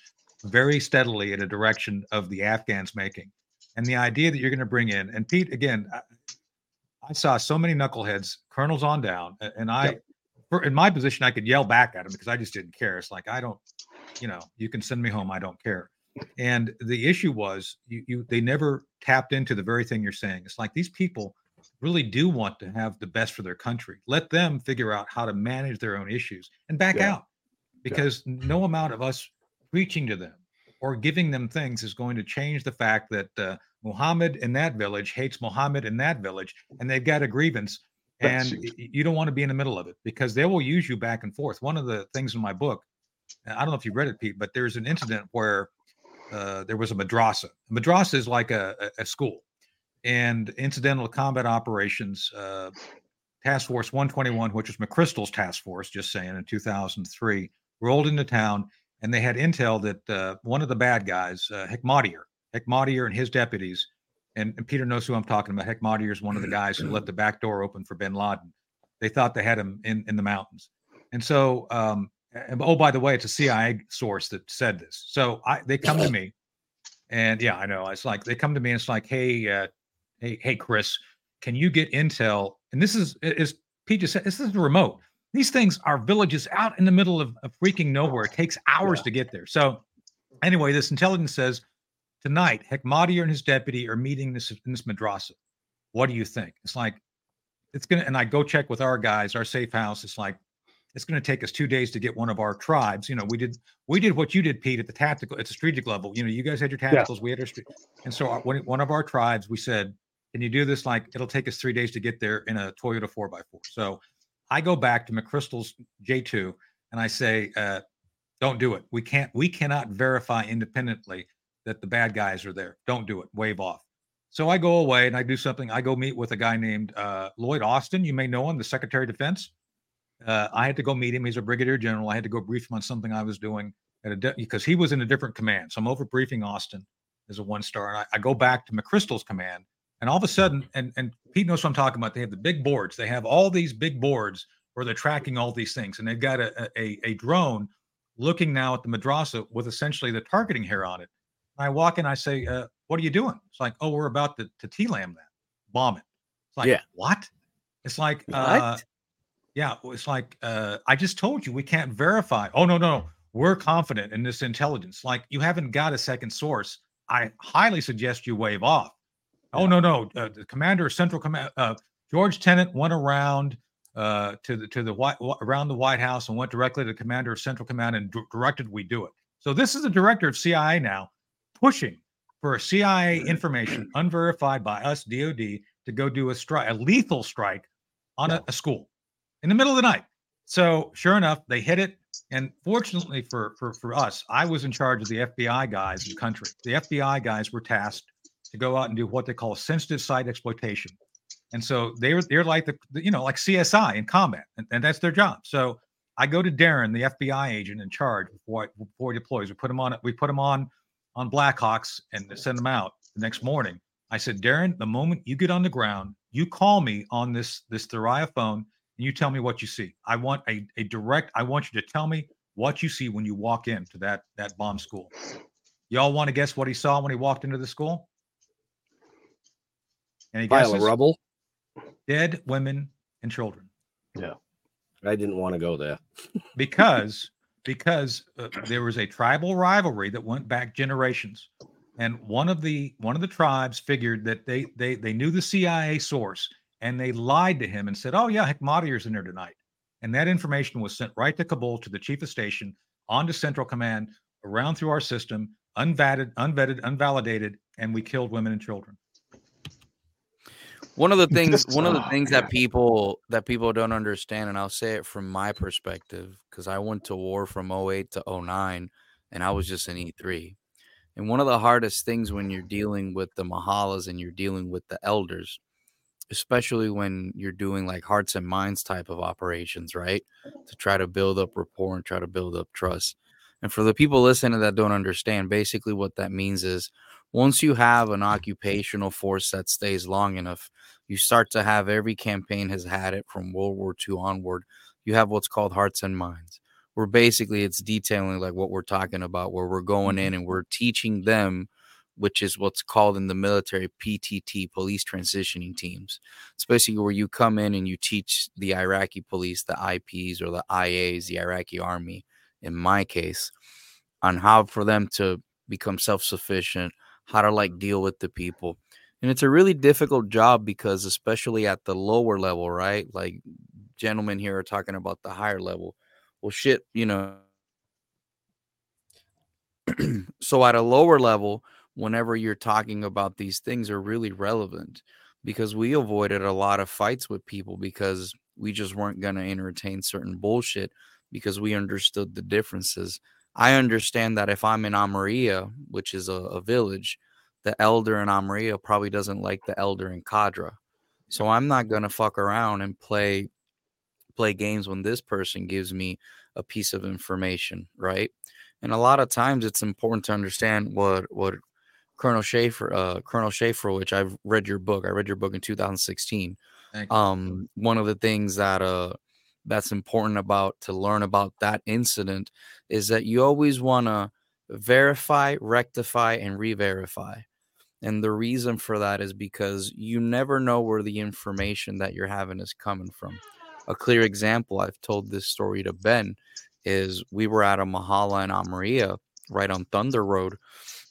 very steadily in a direction of the Afghans making. And the idea that you're going to bring in, and Pete, again, I, I saw so many knuckleheads, colonels on down, and I, yep. for, in my position, I could yell back at them because I just didn't care. It's like, I don't, you know, you can send me home. I don't care. And the issue was you, you they never tapped into the very thing you're saying. It's like these people really do want to have the best for their country. Let them figure out how to manage their own issues and back yeah. out because yeah. no amount of us preaching to them or giving them things is going to change the fact that uh, Muhammad in that village hates Muhammad in that village and they've got a grievance and you don't want to be in the middle of it because they will use you back and forth. One of the things in my book, I don't know if you've read it, Pete, but there's an incident where uh, there was a madrasa. A madrasa is like a, a school and incidental combat operations uh, task force 121 which was mcchrystal's task force just saying in 2003 rolled into town and they had intel that uh, one of the bad guys uh, hekmatyar hekmatyar and his deputies and, and, peter knows who i'm talking about hekmatyar is one of the guys who left the back door open for bin laden. They thought they had him in, in the mountains. And so um, and, oh by the way it's a cia source that said this. So I, they come to me and yeah i know it's like they come to me and it's like hey uh, hey, hey, Chris, can you get intel? And this is, is Pete just said, this is remote. These things are villages out in the middle of, of freaking nowhere. It takes hours yeah. to get there. So, anyway, this intelligence says tonight, Hekmatyar and his deputy are meeting this in this madrasa. What do you think? It's like, it's gonna, and I go check with our guys, our safe house. It's like, it's going to take us two days to get one of our tribes. You know, we did we did what you did, Pete, at the tactical, at the strategic level. You know, you guys had your tacticals, yeah. we had our, and so uh, our, one of our tribes, we said, can you do this? Like it'll take us three days to get there in a Toyota 4x4. So I go back to McChrystal's J2 and I say, uh, don't do it. We can't, we cannot verify independently that the bad guys are there. Don't do it. Wave off. So I go away and I do something. I go meet with a guy named uh, Lloyd Austin. You may know him, the Secretary of Defense. Uh, I had to go meet him. He's a brigadier general. I had to go brief him on something I was doing at a de- because he was in a different command. So I'm over briefing Austin as a one star, and I, I go back to McChrystal's command and all of a sudden, and and Pete knows what I'm talking about. They have the big boards. They have all these big boards where they're tracking all these things, and they've got a a, a drone looking now at the madrasa with essentially the targeting hair on it. And I walk in, I say, uh, "What are you doing?" It's like, "Oh, we're about to to T-lam that." bomb it. It's like, Yeah. what? It's like, uh, yeah, it's like, uh, I just told you we can't verify. Oh, no, no, no. We're confident in this intelligence. Like, you haven't got a second source. I highly suggest you wave off. Oh, no, no. Uh, the commander of Central Command, uh, George Tenet went around uh, to the to the white around the White House and went directly to the commander of Central Command and d- directed we do it. So this is the director of CIA now pushing for a CIA information unverified by us DoD to go do a strike, a lethal strike on a, a school in the middle of the night. So sure enough, they hit it. And fortunately for for for us, I was in charge of the FBI guys in the country. The FBI guys were tasked to go out and do what they call sensitive site exploitation. And so they're they're like the, you know like CSI in combat, and, and that's their job. So I go to Darren, the FBI agent in charge before I, before he deploys. We put him on we put him on on Blackhawks and send him out the next morning. I said, Darren, the moment you get on the ground, you call me on this this Thuraya phone and you tell me what you see. I want a, a direct. I want you to tell me what you see when you walk into that that bomb school. Y'all want to guess what he saw when he walked into the school? Any Pile of rubble. Dead women and children. Yeah, I didn't want to go there. because because uh, there was a tribal rivalry that went back generations and one of the one of the tribes figured that they they they knew the CIA source and they lied to him and said oh yeah Hekmatyar's in there tonight and that information was sent right to Kabul to the chief of station onto central command around through our system unvetted unvetted unvalidated and we killed women and children One of the things, one of the oh, things that people that people don't understand, and I'll say it from my perspective, because I went to war from 08 to 09, and I was just an E3. And one of the hardest things when you're dealing with the Mahalas and you're dealing with the elders, especially when you're doing like hearts and minds type of operations, right? To try to build up rapport and try to build up trust. And for the people listening that don't understand, basically what that means is once you have an occupational force that stays long enough, you start to have every campaign has had it from World War II onward. You have what's called hearts and minds, where basically it's detailing like what we're talking about, where we're going mm-hmm. in and we're teaching them, which is what's called in the military PTT, police transitioning teams. It's basically where you come in and you teach the Iraqi police, the IPs or the IAs, the Iraqi army, in my case, on how for them to become self sufficient, how to like deal with the people. And it's a really difficult job because, especially at the lower level, right? Like, gentlemen here are talking about the higher level. Well, shit, you know. so, at a lower level, whenever you're talking about these things, are really relevant because we avoided a lot of fights with people because we just weren't going to entertain certain bullshit because we understood the differences. I understand that if I'm in Amaria, which is a, a village, the elder in Amaria probably doesn't like the elder in Kadra. So I'm not gonna fuck around and play play games when this person gives me a piece of information, right? And a lot of times it's important to understand what what Colonel Shaffer, uh, Colonel Shaffer, which I've read your book. I read your book in 2016. You. Um, one of the things that uh that's important about to learn about that incident is that you always want to verify, rectify, and re-verify. And the reason for that is because you never know where the information that you're having is coming from. A clear example, I've told this story to Ben, is we were at a Mahala in Amaria, right on Thunder Road,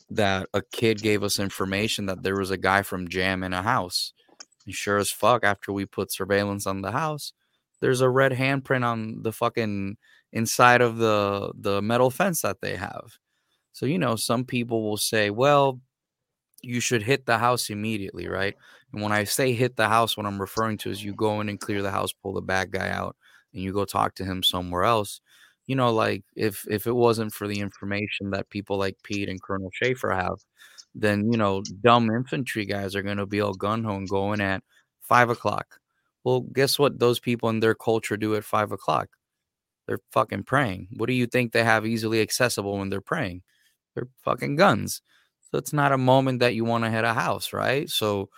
that a kid gave us information that there was a guy from Jam in a house. And sure as fuck, after we put surveillance on the house, there's a red handprint on the fucking inside of the the metal fence that they have. So you know, some people will say, "Well, you should hit the house immediately, right?" And when I say hit the house, what I'm referring to is you go in and clear the house, pull the bad guy out, and you go talk to him somewhere else. You know, like if if it wasn't for the information that people like Pete and Colonel Shaffer have, then you know, dumb infantry guys are gonna be all gun ho and going at five o'clock. Well, guess what? Those people in their culture do at five o'clock. They're fucking praying. What do you think they have easily accessible when they're praying? They're fucking guns. So it's not a moment that you want to hit a house, right? So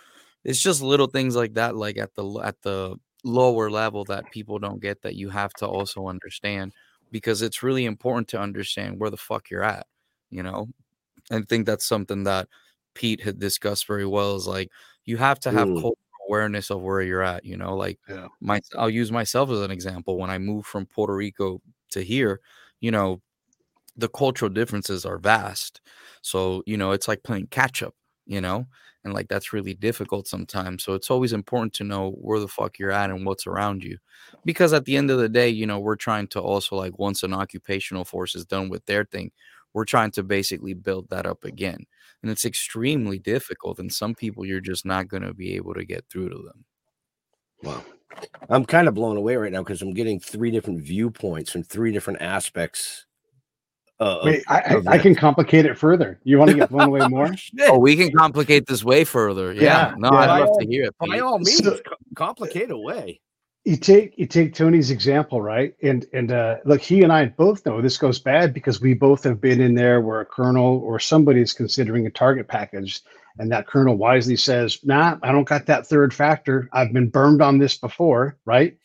it's just little things like that, like at the at the lower level that people don't get that you have to also understand because it's really important to understand where the fuck you're at, you know. I think that's something that Pete had discussed very well. Is like you have to have Mm. Awareness of where you're at. You know, like Yeah. my I'll use myself as an example. When I moved from Puerto Rico to here, you know, the cultural differences are vast. So, you know, it's like playing catch up, you know, and like that's really difficult sometimes. So it's always important to know where the fuck you're at and what's around you. Because at the end of the day, you know, we're trying to also like once an occupational force is done with their thing, we're trying to basically build that up again. And it's extremely difficult. And some people you're just not going to be able to get through to them. Wow. I'm kind of blown away right now because I'm getting three different viewpoints from three different aspects. Uh, of- Wait, I, I, I can complicate it further. You want to get blown away more? Oh, we can complicate this way further. Yeah. Yeah, no, yeah. I'd love all- to hear it. By Pete. all means, So- complicate away. You take you take Tony's example, right? And and uh, look, he and I both know this goes bad because we both have been in there where a colonel or somebody is considering a target package, and that colonel wisely says, "Nah, I don't got that third factor. I've been burned on this before, right?"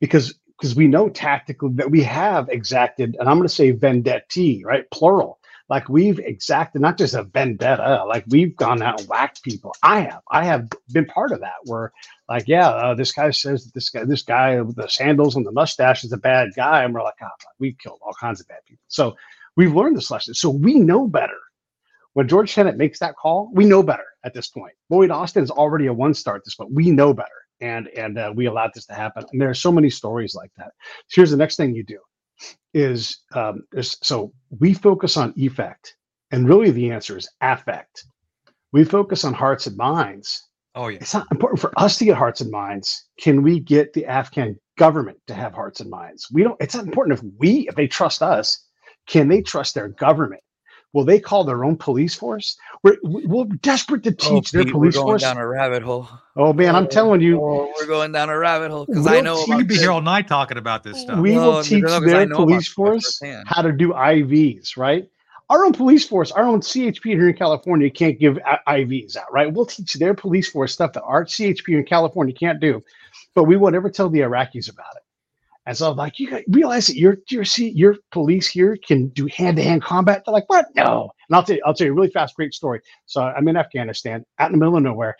Because because we know tactically that we have exacted, and I'm going to say vendetti, right? Plural. Like we've exacted not just a vendetta, like we've gone out and whacked people. I have, I have been part of that. Where like, yeah, uh, this guy says this guy, this guy with the sandals and the mustache is a bad guy, and we're like, oh, we've killed all kinds of bad people. So we've learned this lesson. So we know better. When George Tenet makes that call, we know better at this point. Lloyd Austin is already a one star at this point. We know better, and and uh, we allowed this to happen. And there are so many stories like that. So here's the next thing you do is um, is so we focus on effect, and really the answer is affect. We focus on hearts and minds, Oh yeah. it's not important for us to get hearts and minds. Can we get the Afghan government to have hearts and minds? We don't. It's not important if we, if they trust us, can they trust their government? Will they call their own police force? We're we're desperate to Oh, teach their Pete, we're police going force. down a rabbit hole. Oh man, I'm oh, telling you, Oh, we're going down a rabbit hole because I We'll know teach You could be this. here all night talking about this stuff. we No, will no, teach no, 'cause their police force firsthand. how to do IVs, right? Our own police force, our own CHP here in California can't give IVs out, right? We'll teach their police force stuff that our CHP in California can't do, but we won't ever tell the Iraqis about it. And so, I'm like, you got, realize that your your your police here can do hand to hand combat. They're like, what? No. And I'll tell you, I'll tell you a really fast, great story. So I'm in Afghanistan, out in the middle of nowhere,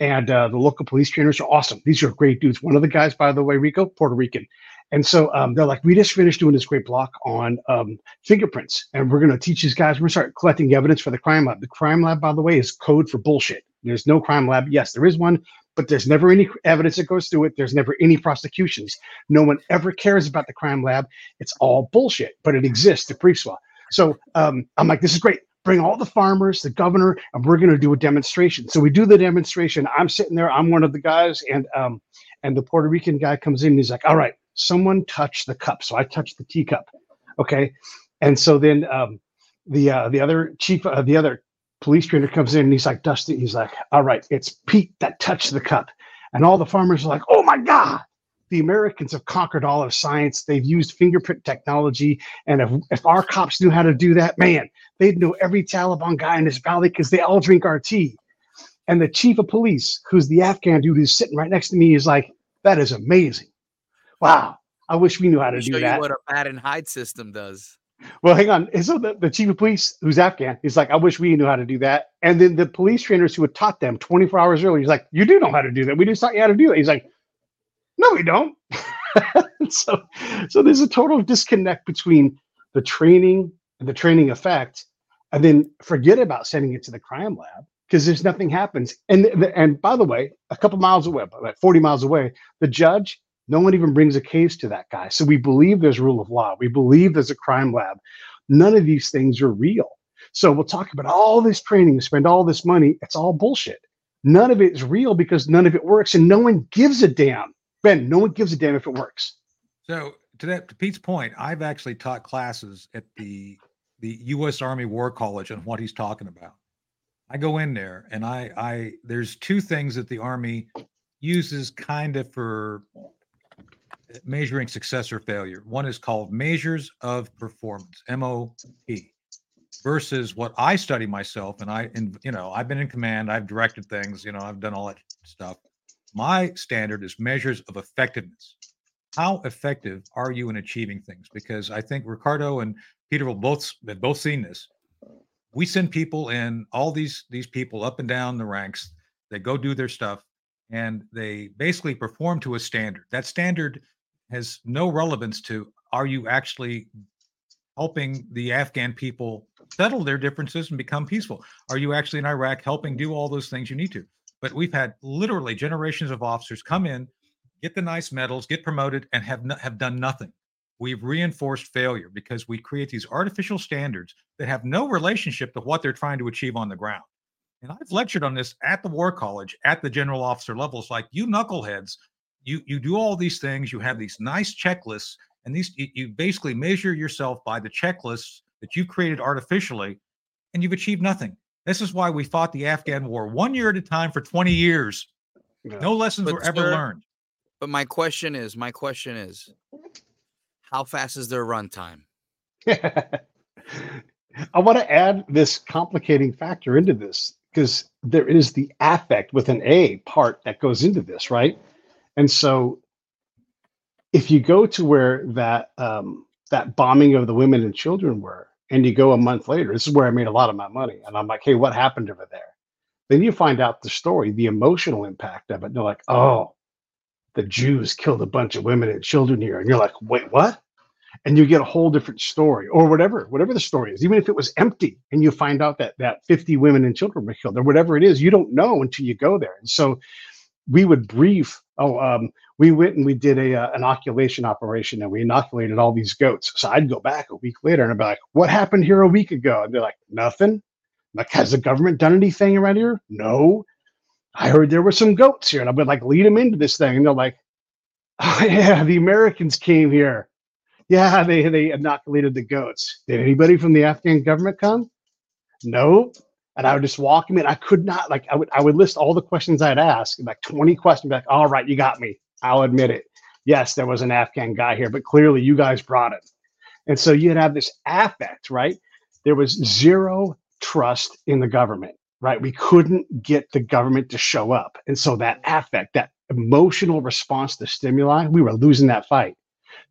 and uh, the local police trainers are awesome. These are great dudes. One of the guys, by the way, Rico, Puerto Rican. And so um, they're like, we just finished doing this great block on um, fingerprints, and we're going to teach these guys. We're going to start collecting evidence for the crime lab. The crime lab, by the way, is code for bullshit. There's no crime lab. Yes, there is one, but there's never any evidence that goes through it. There's never any prosecutions. No one ever cares about the crime lab. It's all bullshit, but it exists. The Preefswa. So um, I'm like, this is great. Bring all the farmers, the governor, and we're going to do a demonstration. So we do the demonstration. I'm sitting there. I'm one of the guys, and um, and the Puerto Rican guy comes in. He's like, "All right, someone touch the cup." So I touch the teacup. Okay, and so then um, the uh, the other chief, uh, the other police trainer comes in, and he's like, "Dusty," he's like, "All right, it's Pete that touched the cup," and all the farmers are like, "Oh my god!" The Americans have conquered all of science. They've used fingerprint technology, and if, if our cops knew how to do that, man, they'd know every Taliban guy in this valley because they all drink our tea. And the chief of police, who's the Afghan dude who's sitting right next to me, is like, "That is amazing! Wow, I wish we knew how to show do you that." what a pat and hide system does. Well, hang on. And so the, the chief of police, who's Afghan, he's like, I wish we knew how to do that. And then the police trainers who had taught them 24 hours earlier, he's like, You do know how to do that. We just taught you how to do that. He's like, No, we don't. so, so there's a total disconnect between the training and the training effect, and then forget about sending it to the crime lab because there's nothing happens. And the, and by the way, a couple miles away, like 40 miles away, the judge no one even brings a case to that guy. So we believe there's rule of law. We believe there's a crime lab. None of these things are real. So we'll talk about all this training, spend all this money. It's all bullshit. None of it is real because none of it works, and no one gives a damn. Ben, no one gives a damn if it works. So to that to Pete's point, I've actually taught classes at the the U.S. Army War College on what he's talking about. I go in there and I I there's two things that the Army uses kind of for measuring success or failure. One is called measures of performance, MOP, versus what I study myself. And I, and you know, I've been in command, I've directed things, you know, I've done all that stuff. My standard is measures of effectiveness. How effective are you in achieving things? Because I think Ricardo and Peter will both have both seen this. We send people in, all these these people up and down the ranks. They go do their stuff. and they basically perform to a standard. That standard has no relevance to are you actually helping the Afghan people settle their differences and become peaceful? Are you actually in Iraq helping do all those things you need to? But we've had literally generations of officers come in, get the nice medals, get promoted, and have no, have done nothing. We've reinforced failure because we create these artificial standards that have no relationship to what they're trying to achieve on the ground. And I've lectured on this at the War College, at the general officer levels. Like you knuckleheads, you you do all these things. You have these nice checklists, and these you, you basically measure yourself by the checklists that you created artificially, and you've achieved nothing. This is why we fought the Afghan war one year at a time for 20 years. No lessons But, were ever sir, learned. But my question is, my question is, how fast is their runtime? I want to add this complicating factor into this because there is the affect with an A part that goes into this, right? And so if you go to where that um, that bombing of the women and children were, and you go a month later, this is where I made a lot of my money, and I'm like, hey, what happened over there? Then you find out the story, the emotional impact of it. And they're like, oh, the Jews killed a bunch of women and children here, and you're like, wait, what? and you get a whole different story or whatever whatever the story is even if it was empty and you find out that that 50 women and children were killed or whatever it is you don't know until you go there and so we would brief oh um, we went and we did a uh, inoculation operation and we inoculated all these goats. So i'd go back a week later and i'd be like what happened here a week ago? And they're like nothing. I'm like has the government done anything around here? No. I heard there were some goats here. And i would like lead them into this thing. And they're like oh yeah the americans came here. Yeah, they they inoculated the goats. Did anybody from the Afghan government come? Nope. And I would just walk him in. I could not like I would I would list all the questions I'd ask, like 20 questions, like, all right, you got me. I'll admit it. Yes, there was an Afghan guy here, but clearly you guys brought it. And so you'd have this affect, right? There was zero trust in the government, right? We couldn't get the government to show up. And so that affect, that emotional response to stimuli, we were losing that fight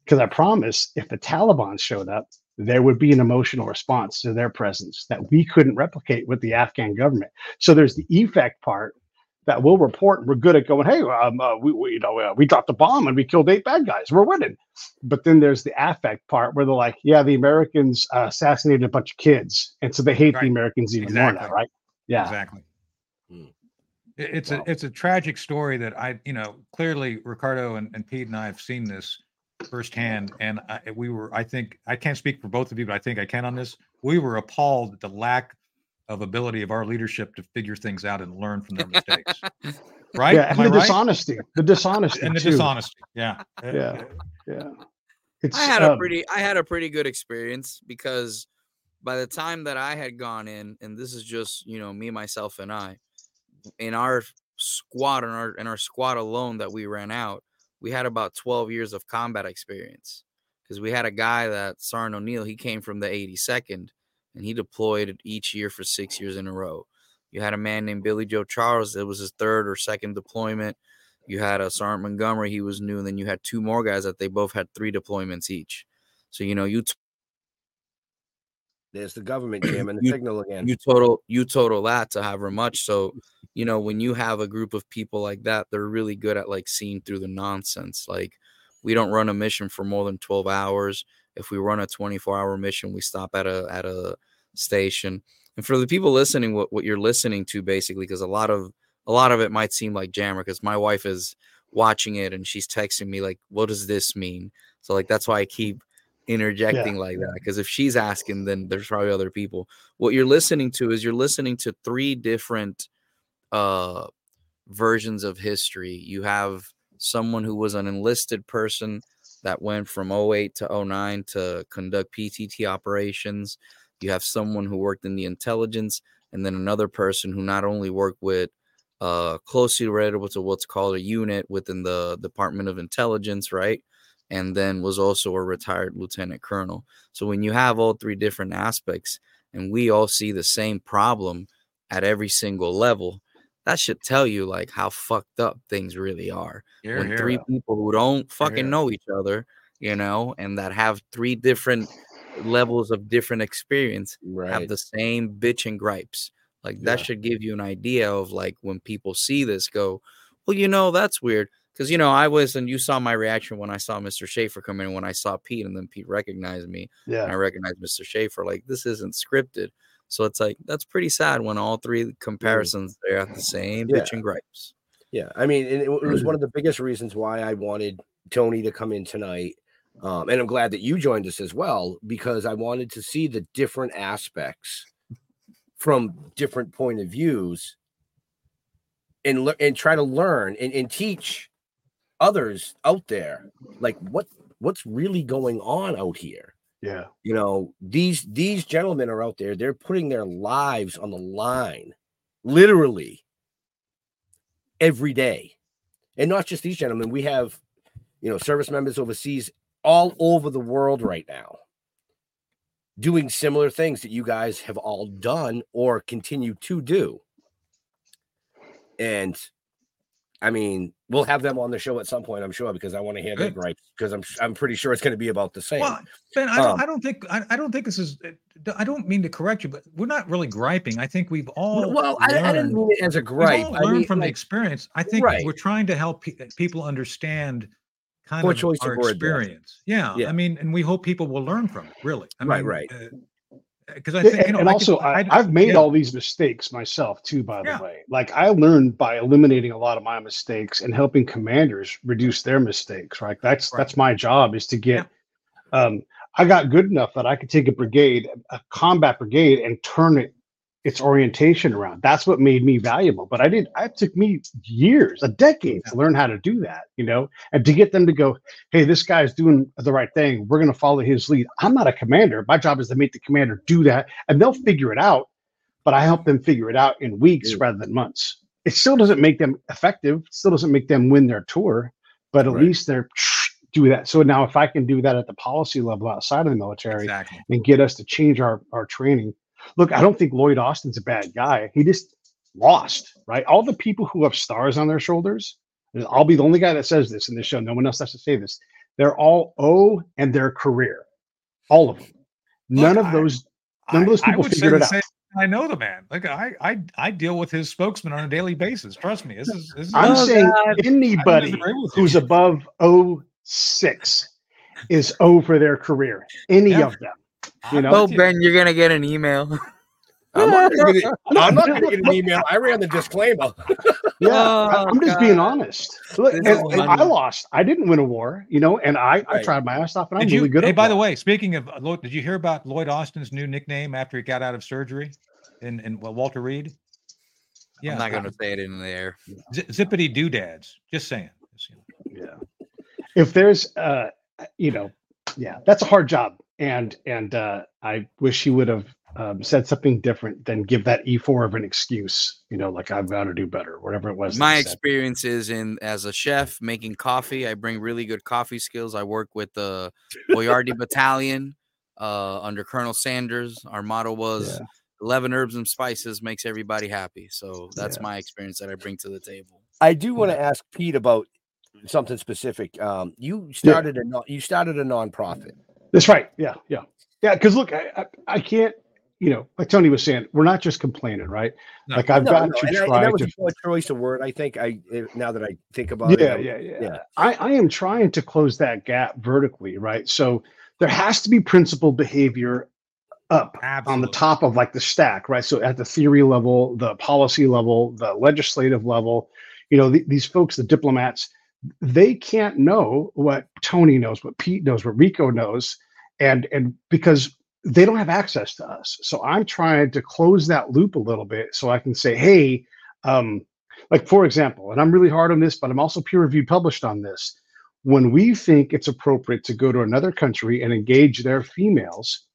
because I promise if the Taliban showed up, there would be an emotional response to their presence that we couldn't replicate with the Afghan government. So there's the effect part that we'll report. and We're good at going, hey, um, uh, we, we you know uh, we dropped a bomb and we killed eight bad guys. We're winning. But then there's the affect part where they're like, yeah, the Americans uh, assassinated a bunch of kids, and so they hate Right. the Americans even more now, right? Yeah. Exactly. Hmm. It- It's Wow. a it's a tragic story that I you know clearly Ricardo and, and Pete and I have seen this firsthand, and I, we were I think I can't speak for both of you, but I think I can on this. We were appalled at the lack of ability of our leadership to figure things out and learn from their mistakes. Right? Yeah, and I the right? dishonesty, the dishonesty, And the too. dishonesty. Yeah. Yeah. Yeah. It's, I had a um, pretty I had a pretty good experience because by the time that I had gone in, and this is just you know me, myself, and I, in our squad in our in our squad alone that we ran out, we had about twelve years of combat experience because we had a guy that Sergeant O'Neill. He came from the 82nd, and he deployed each year for six years in a row. You had a man named Billy Joe Charles. It was his third or second deployment. You had a Sergeant Montgomery. He was new. And then you had two more guys that they both had three deployments each. So you know you There's the government jamming the You- signal again. you total you total that to however much. So you know when you have a group of people like that, they're really good at like seeing through the nonsense. Like we don't run a mission for more than 12 hours. If we run a 24 hour mission, we stop at a at a station. And for the people listening, what, what you're listening to basically, because a lot of a lot of it might seem like jammer, because my wife is watching it and she's texting me like, "What does this mean?" So like that's why I keep interjecting like that because if she's asking, then there's probably other people. What you're listening to is you're listening to three different uh versions of history. You have someone who was an enlisted person that went from 08 to 09 to conduct PTT operations. You have someone who worked in the intelligence, and then another person who not only worked with uh, closely related to what's called a unit within the Department of Intelligence, right? And then was also a retired lieutenant colonel. So when you have all three different aspects, and we all see the same problem at every single level, that should tell you like how fucked up things really are Here, when three people who don't fucking know each other, you know, and that have three different levels of different experience right. have the same bitch and gripes. Like that Yeah. should give you an idea of like when people see this, go, Well, you know, that's weird because you know I was, and you saw my reaction when I saw Mr. Shaffer come in. When I saw Pete, and then Pete recognized me, and I recognized Mr. Shaffer. Like this isn't scripted, so it's like that's pretty sad when all three comparisons they're at the same Yeah. bitch and gripes. Yeah, I mean, it, it was one of the biggest reasons why I wanted Tony to come in tonight, um, and I'm glad that you joined us as well because I wanted to see the different aspects from different point of views, and lear- and try to learn and, and teach others out there like what what's really going on out here? Yeah. you know these these gentlemen are out there they're putting their lives on the line literally every day. And not just these gentlemen we have you know service members overseas all over the world right now doing similar things that you guys have all done or continue to do. And i mean we'll have them on the show at some point i'm sure because i want to hear their gripes because i'm i'm pretty sure it's going to be about the same Well, Ben, I don't, Um, I don't think I, I don't think this is. uh, I don't mean to correct you, but we're not really griping. I think we've all well I, I didn't learned- mean it as a gripe. we've I mean, from the experience. I think Right. we're trying to help pe- people understand kind Poor of choice of our word experience. Yeah, Yeah. I mean, and we hope people will learn from it. Really, I Right, mean, right. Because I Yeah, think, you know, and I also, could- I, I've made yeah. all these mistakes myself too. By the Yeah. way, like I learned by eliminating a lot of my mistakes and helping commanders reduce their mistakes. Right, that's Right. that's my job is to get. Um, I got good enough that I could take a brigade, a combat brigade, and turn it its orientation around. That's what made me valuable. But I didn't, It took me years, a decade, to learn how to do that. You know, and to get them to go, hey, this guy's doing the right thing. We're going to follow his lead. I'm not a commander. My job is to make the commander do that, and they'll figure it out. But I help them figure it out in weeks Mm. rather than months. It still doesn't make them effective. Still doesn't make them win their tour, but at Right. least they're do that. So now, if I can do that at the policy level outside of the military exactly. and get us to change our our training, look, I don't think Lloyd Austin's a bad guy. He just lost, right? All the people who have stars on their shoulders, and I'll be the only guy that says this in this show. No one else has to say this. They're all O and their career, all of them. None Look, of I- those, none of those people figured it out. same- I know the man. Like I, I, I deal with his spokesman on a daily basis. Trust me. This is. This is I'm Oh, saying God. anybody disagree with who's above 06 is O for their career. Any Yeah. of them. You know, Oh, Ben, you're gonna get an email. I'm not gonna get, I'm not gonna get an email. I ran the disclaimer. Yeah, Oh, I- I'm just being honest. Look, and, and I lost. I didn't win a war, you know, and I, I tried my ass off, and I'm Did you? really good hey, at by the way, speaking of uh, Lloyd, did you hear about Lloyd Austin's new nickname after he got out of surgery? And in well, Walter Reed. Yeah, I'm not gonna say it in the air. Z- zippity doodads. Just saying. Just, you know. Yeah. If there's, uh, you know, yeah, that's a hard job, and and uh, I wish he would have um, said something different than give that E4 of an excuse. You know, like I've got to do better, whatever it was. My experience is in as a chef making coffee. I bring really good coffee skills. I work with the Boyardee Battalion uh, under Colonel Sanders. Our motto was Yeah. 11 herbs and spices makes everybody happy. So that's Yeah. my experience that I bring to the table. I do want to ask Pete about something specific. Um, you started a non, you started a nonprofit. That's right. Yeah, yeah, yeah. Because look, I, I I can't. You know, like Tony was saying, we're not just complaining, right? No. Like I've No, got no, to and, I, and that was to a choice of word. I think I eh, now that I think about it. yeah, I- yeah, yeah, yeah. I, I am trying to close that gap vertically, right? So there has to be principled behavior up on the top of like the stack, right? So at the theory level, the policy level, the legislative level, you know, th- these folks, the diplomats, they can't know what Tony knows, what Pete knows, what Rico knows, and and because they don't have access to us. So I'm trying to close that loop a little bit so I can say, hey, um, like for example, and I'm really hard on this, but I'm also peer reviewed published on this. When we think it's appropriate to go to another country and engage their females,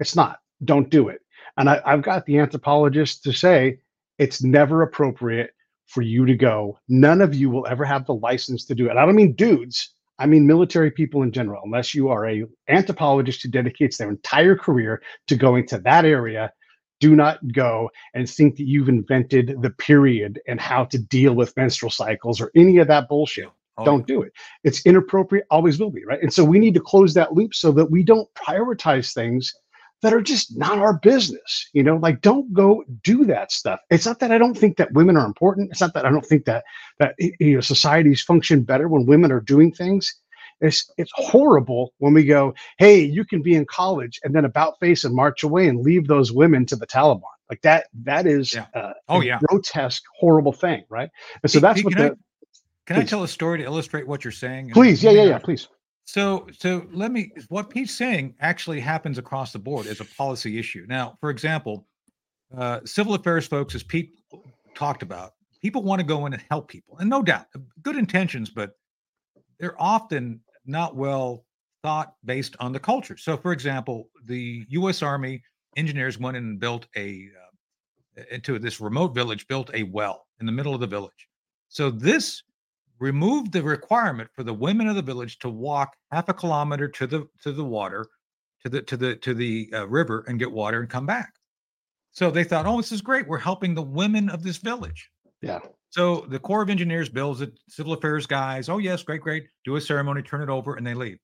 it's not. Don't do it. And I, I've got the anthropologists to say it's never appropriate for you to go. None of you will ever have the license to do it. I don't mean dudes. I mean military people in general. Unless you are a anthropologist who dedicates their entire career to going to that area, do not go and think that you've invented the period and how to deal with menstrual cycles or any of that bullshit Oh, don't do it. It's inappropriate, always will be, right? And so we need to close that loop so that we don't prioritize things that are just not our business. You know, like don't go do that stuff. It's not that I don't think that women are important. It's not that I don't think that that you know societies function better when women are doing things. It's it's horrible when we go, hey, you can be in college and then about face and march away and leave those women to the Taliban. Like that, that is Yeah. uh, Oh, a yeah. grotesque, horrible thing, right? And so Pete, that's Pete, what can I- the Can I tell a story to illustrate what you're saying? Please, yeah, yeah, yeah, please. So, so let me. What Pete's saying actually happens across the board as a policy issue. Now, for example, uh, civil affairs folks, as Pete talked about, people want to go in and help people, and no doubt, good intentions, but they're often not well thought based on the culture. So, for example, the U.S. Army engineers went in and built a uh, into this remote village, built a well in the middle of the village. So this removed the requirement for the women of the village to walk half a kilometer to the to the water to the to the to the uh, river and get water and come back. So they thought oh this is great. We're helping the women of this village. Yeah. so the corps of engineers builds it civil affairs guys oh yes great great. Do a ceremony turn it over and they leave.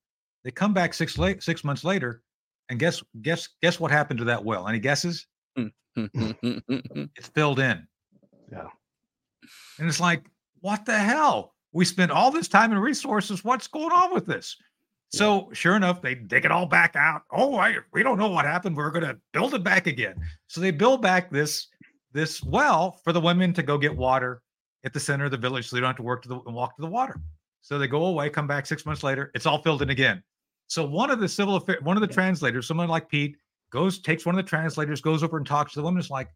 They come back six late six months later and guess guess guess what happened to that well? Any guesses? It's filled in. Yeah. and it's like, what the hell? We spent all this time and resources. What's going on with this? So sure enough, they dig it all back out. Oh, I, we don't know what happened. We're going to build it back again. So they build back this this well for the women to go get water at the center of the village, so they don't have to work to the walk to the water. So they go away, come back six months later. It's all filled in again. So one of the civil affair, one of the translators, someone like Pete, goes takes one of the translators, goes over and talks to the woman. It's like,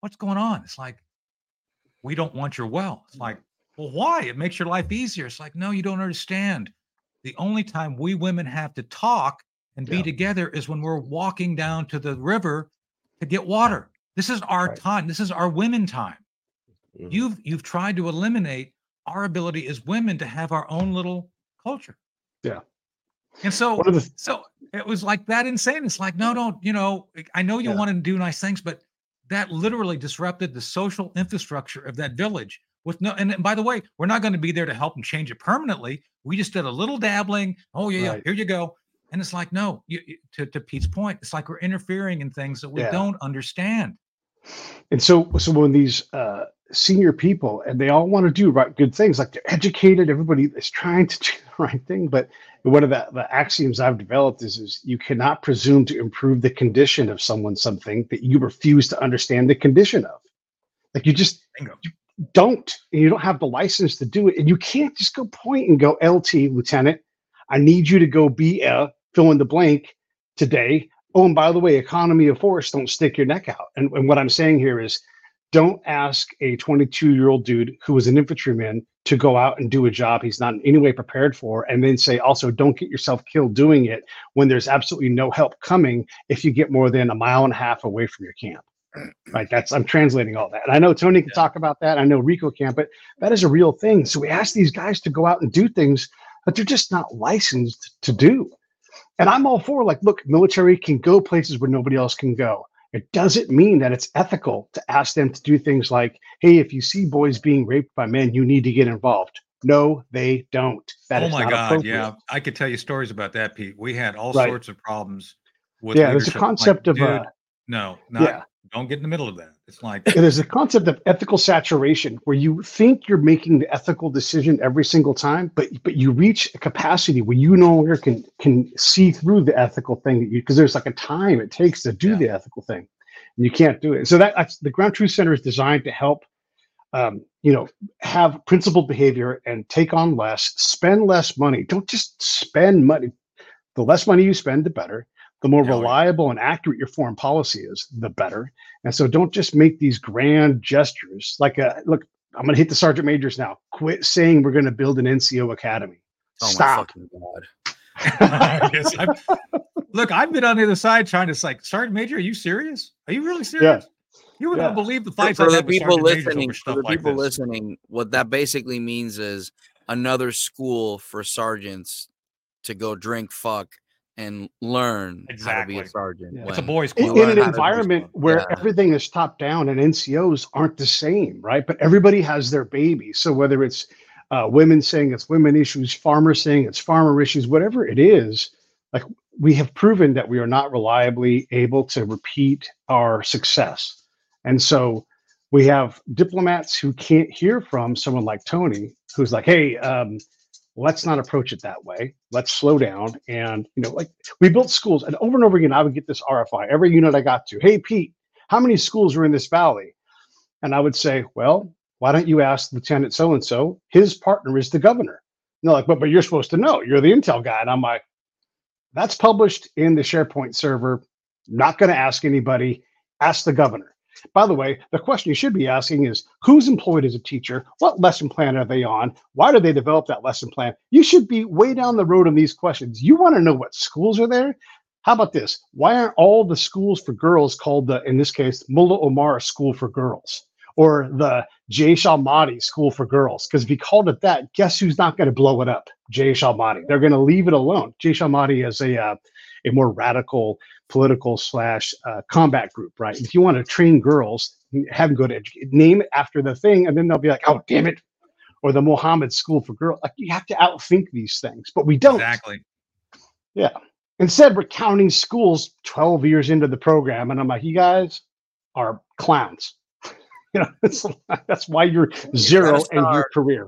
what's going on? It's like, we don't want your well. It's like, well, why? It makes your life easier. It's like, no, you don't understand. The only time we women have to talk and be Yeah. together is when we're walking down to the river to get water. This is our Right. time. This is our women time. Mhm. You've you've tried to eliminate our ability as women to have our own little culture. Yeah. And so the so it was like that insane. It's like, no, don't, you know, I know you Yeah. want to do nice things, but that literally disrupted the social infrastructure of that village with no and by the way, we're not going to be there to help and change it permanently. We just did a little dabbling. Oh, yeah, yeah, here you go. And it's like, no, you, you- to, to Pete's point, it's like we're interfering in things that we Yeah. don't understand. And so, so when these uh, senior people and they all want to do right good things, like they're educated, everybody is trying to do the right thing. But one of the, the axioms I've developed is, is you cannot presume to improve the condition of someone something that you refuse to understand the condition of. Like you just Bingo. Don't, and you don't have the license to do it, and you can't just go point and go, LT, Lieutenant, I need you to go be a fill in the blank today. Oh, and by the way, economy of force, don't stick your neck out. And, and what I'm saying here is don't ask a 22 year old dude who was an infantryman to go out and do a job he's not in any way prepared for. And then say, also, don't get yourself killed doing it when there's absolutely no help coming if you get more than a mile and a half away from your camp. Right. That's, I'm translating all that. And I know Tony can Yeah. talk about that. I know Rico can, but that is a real thing. So we ask these guys to go out and do things that they're just not licensed to do. And I'm all for like, look, military can go places where nobody else can go. It doesn't mean that it's ethical to ask them to do things like, hey, if you see boys being raped by men, you need to get involved. No, they don't. That oh is my not God. Yeah. I could tell you stories about that, Pete. We had all Right. sorts of problems with Yeah, there's a leadership. Like, concept of, uh, no, not, yeah. Don't get in the middle of that. It's like, there's a concept of ethical saturation where you think you're making the ethical decision every single time, but but you reach a capacity where you no longer can can see through the ethical thing that you because there's like a time it takes to do Yeah. the ethical thing, and you can't do it. So that that's the Ground Truth Center is designed to help, um, you know, have principled behavior and take on less, spend less money. Don't just spend money. The less money you spend, the better. The more Yeah, reliable and accurate your foreign policy is, the better. And so don't just make these grand gestures like a look, I'm going to hit the sergeant majors now. Quit saying we're going to build an NCO academy. Oh my Stop. fucking god! Yes, I'm- look, I've been on the other side trying to like, Sergeant Major, are you serious? Are you really serious? Yeah. You would Yeah. not believe the For, fights for I've the had people Sergeant listening, over for the like people this. listening, what that basically means is another school for sergeants to go drink, fuck, and learn how to be Exactly. a sergeant. Yeah. It's a boys' In, club. in learn an how to do environment where Yeah. everything is top down and NCOs aren't the same, right? But everybody has their baby. So whether it's uh, women saying it's women issues, farmers saying it's farmer issues, whatever it is, like we have proven that we are not reliably able to repeat our success. And so we have diplomats who can't hear from someone like Tony, who's like, hey, um, let's not approach it that way. Let's slow down. And, you know, like we built schools and over and over again, I would get this RFI every unit I got to. Hey, Pete, how many schools are in this valley? And I would say, well, why don't you ask Lieutenant so and so? His partner is the governor. And they're like, but, but you're supposed to know. You're the intel guy. And I'm like, that's published in the SharePoint server. Not going to ask anybody. Ask the governor. By the way, the question you should be asking is who's employed as a teacher? What lesson plan are they on? Why do they develop that lesson plan? You should be way down the road on these questions. You want to know what schools are there? How about this? Why aren't all the schools for girls called the, in this case, Mullah Omar School for Girls or the Jaish al Mahdi School for Girls? Because if you called it that, guess who's not going to blow it up? Jaish al Mahdi. They're going to leave it alone. Jaish al Mahdi is a uh, a more radical political slash uh, combat group, right? If you want to train girls, have them go to educate, name it after the thing, and then they'll be like, "Oh, damn it," or the Mohammed School for Girls. Like you have to outthink these things, but we don't. Exactly. Yeah. Instead, we're counting schools 12 years into the program, and I'm like, you guys are clowns. you know, it's, that's why you're zero in your career.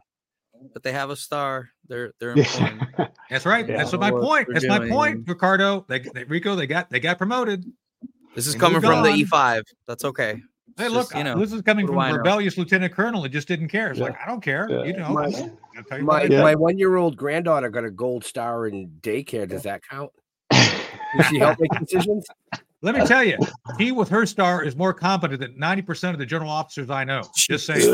But they have a star. They're they're important. That's right. Yeah. That's what my What point. we're That's my point, Ricardo. They, they Rico, they got they got promoted. This is They coming moved from the. E5. That's okay. Hey, look, just, you know, this is coming from do I a know? rebellious lieutenant colonel that just didn't care. It's Yeah. like I don't care. Yeah. You know, My- I'll tell you My Yeah. my one year old granddaughter got a gold star in daycare. Does that count? Does she help make decisions? Let me tell you, he with her star is more competent than ninety percent of the general officers I know. Just saying,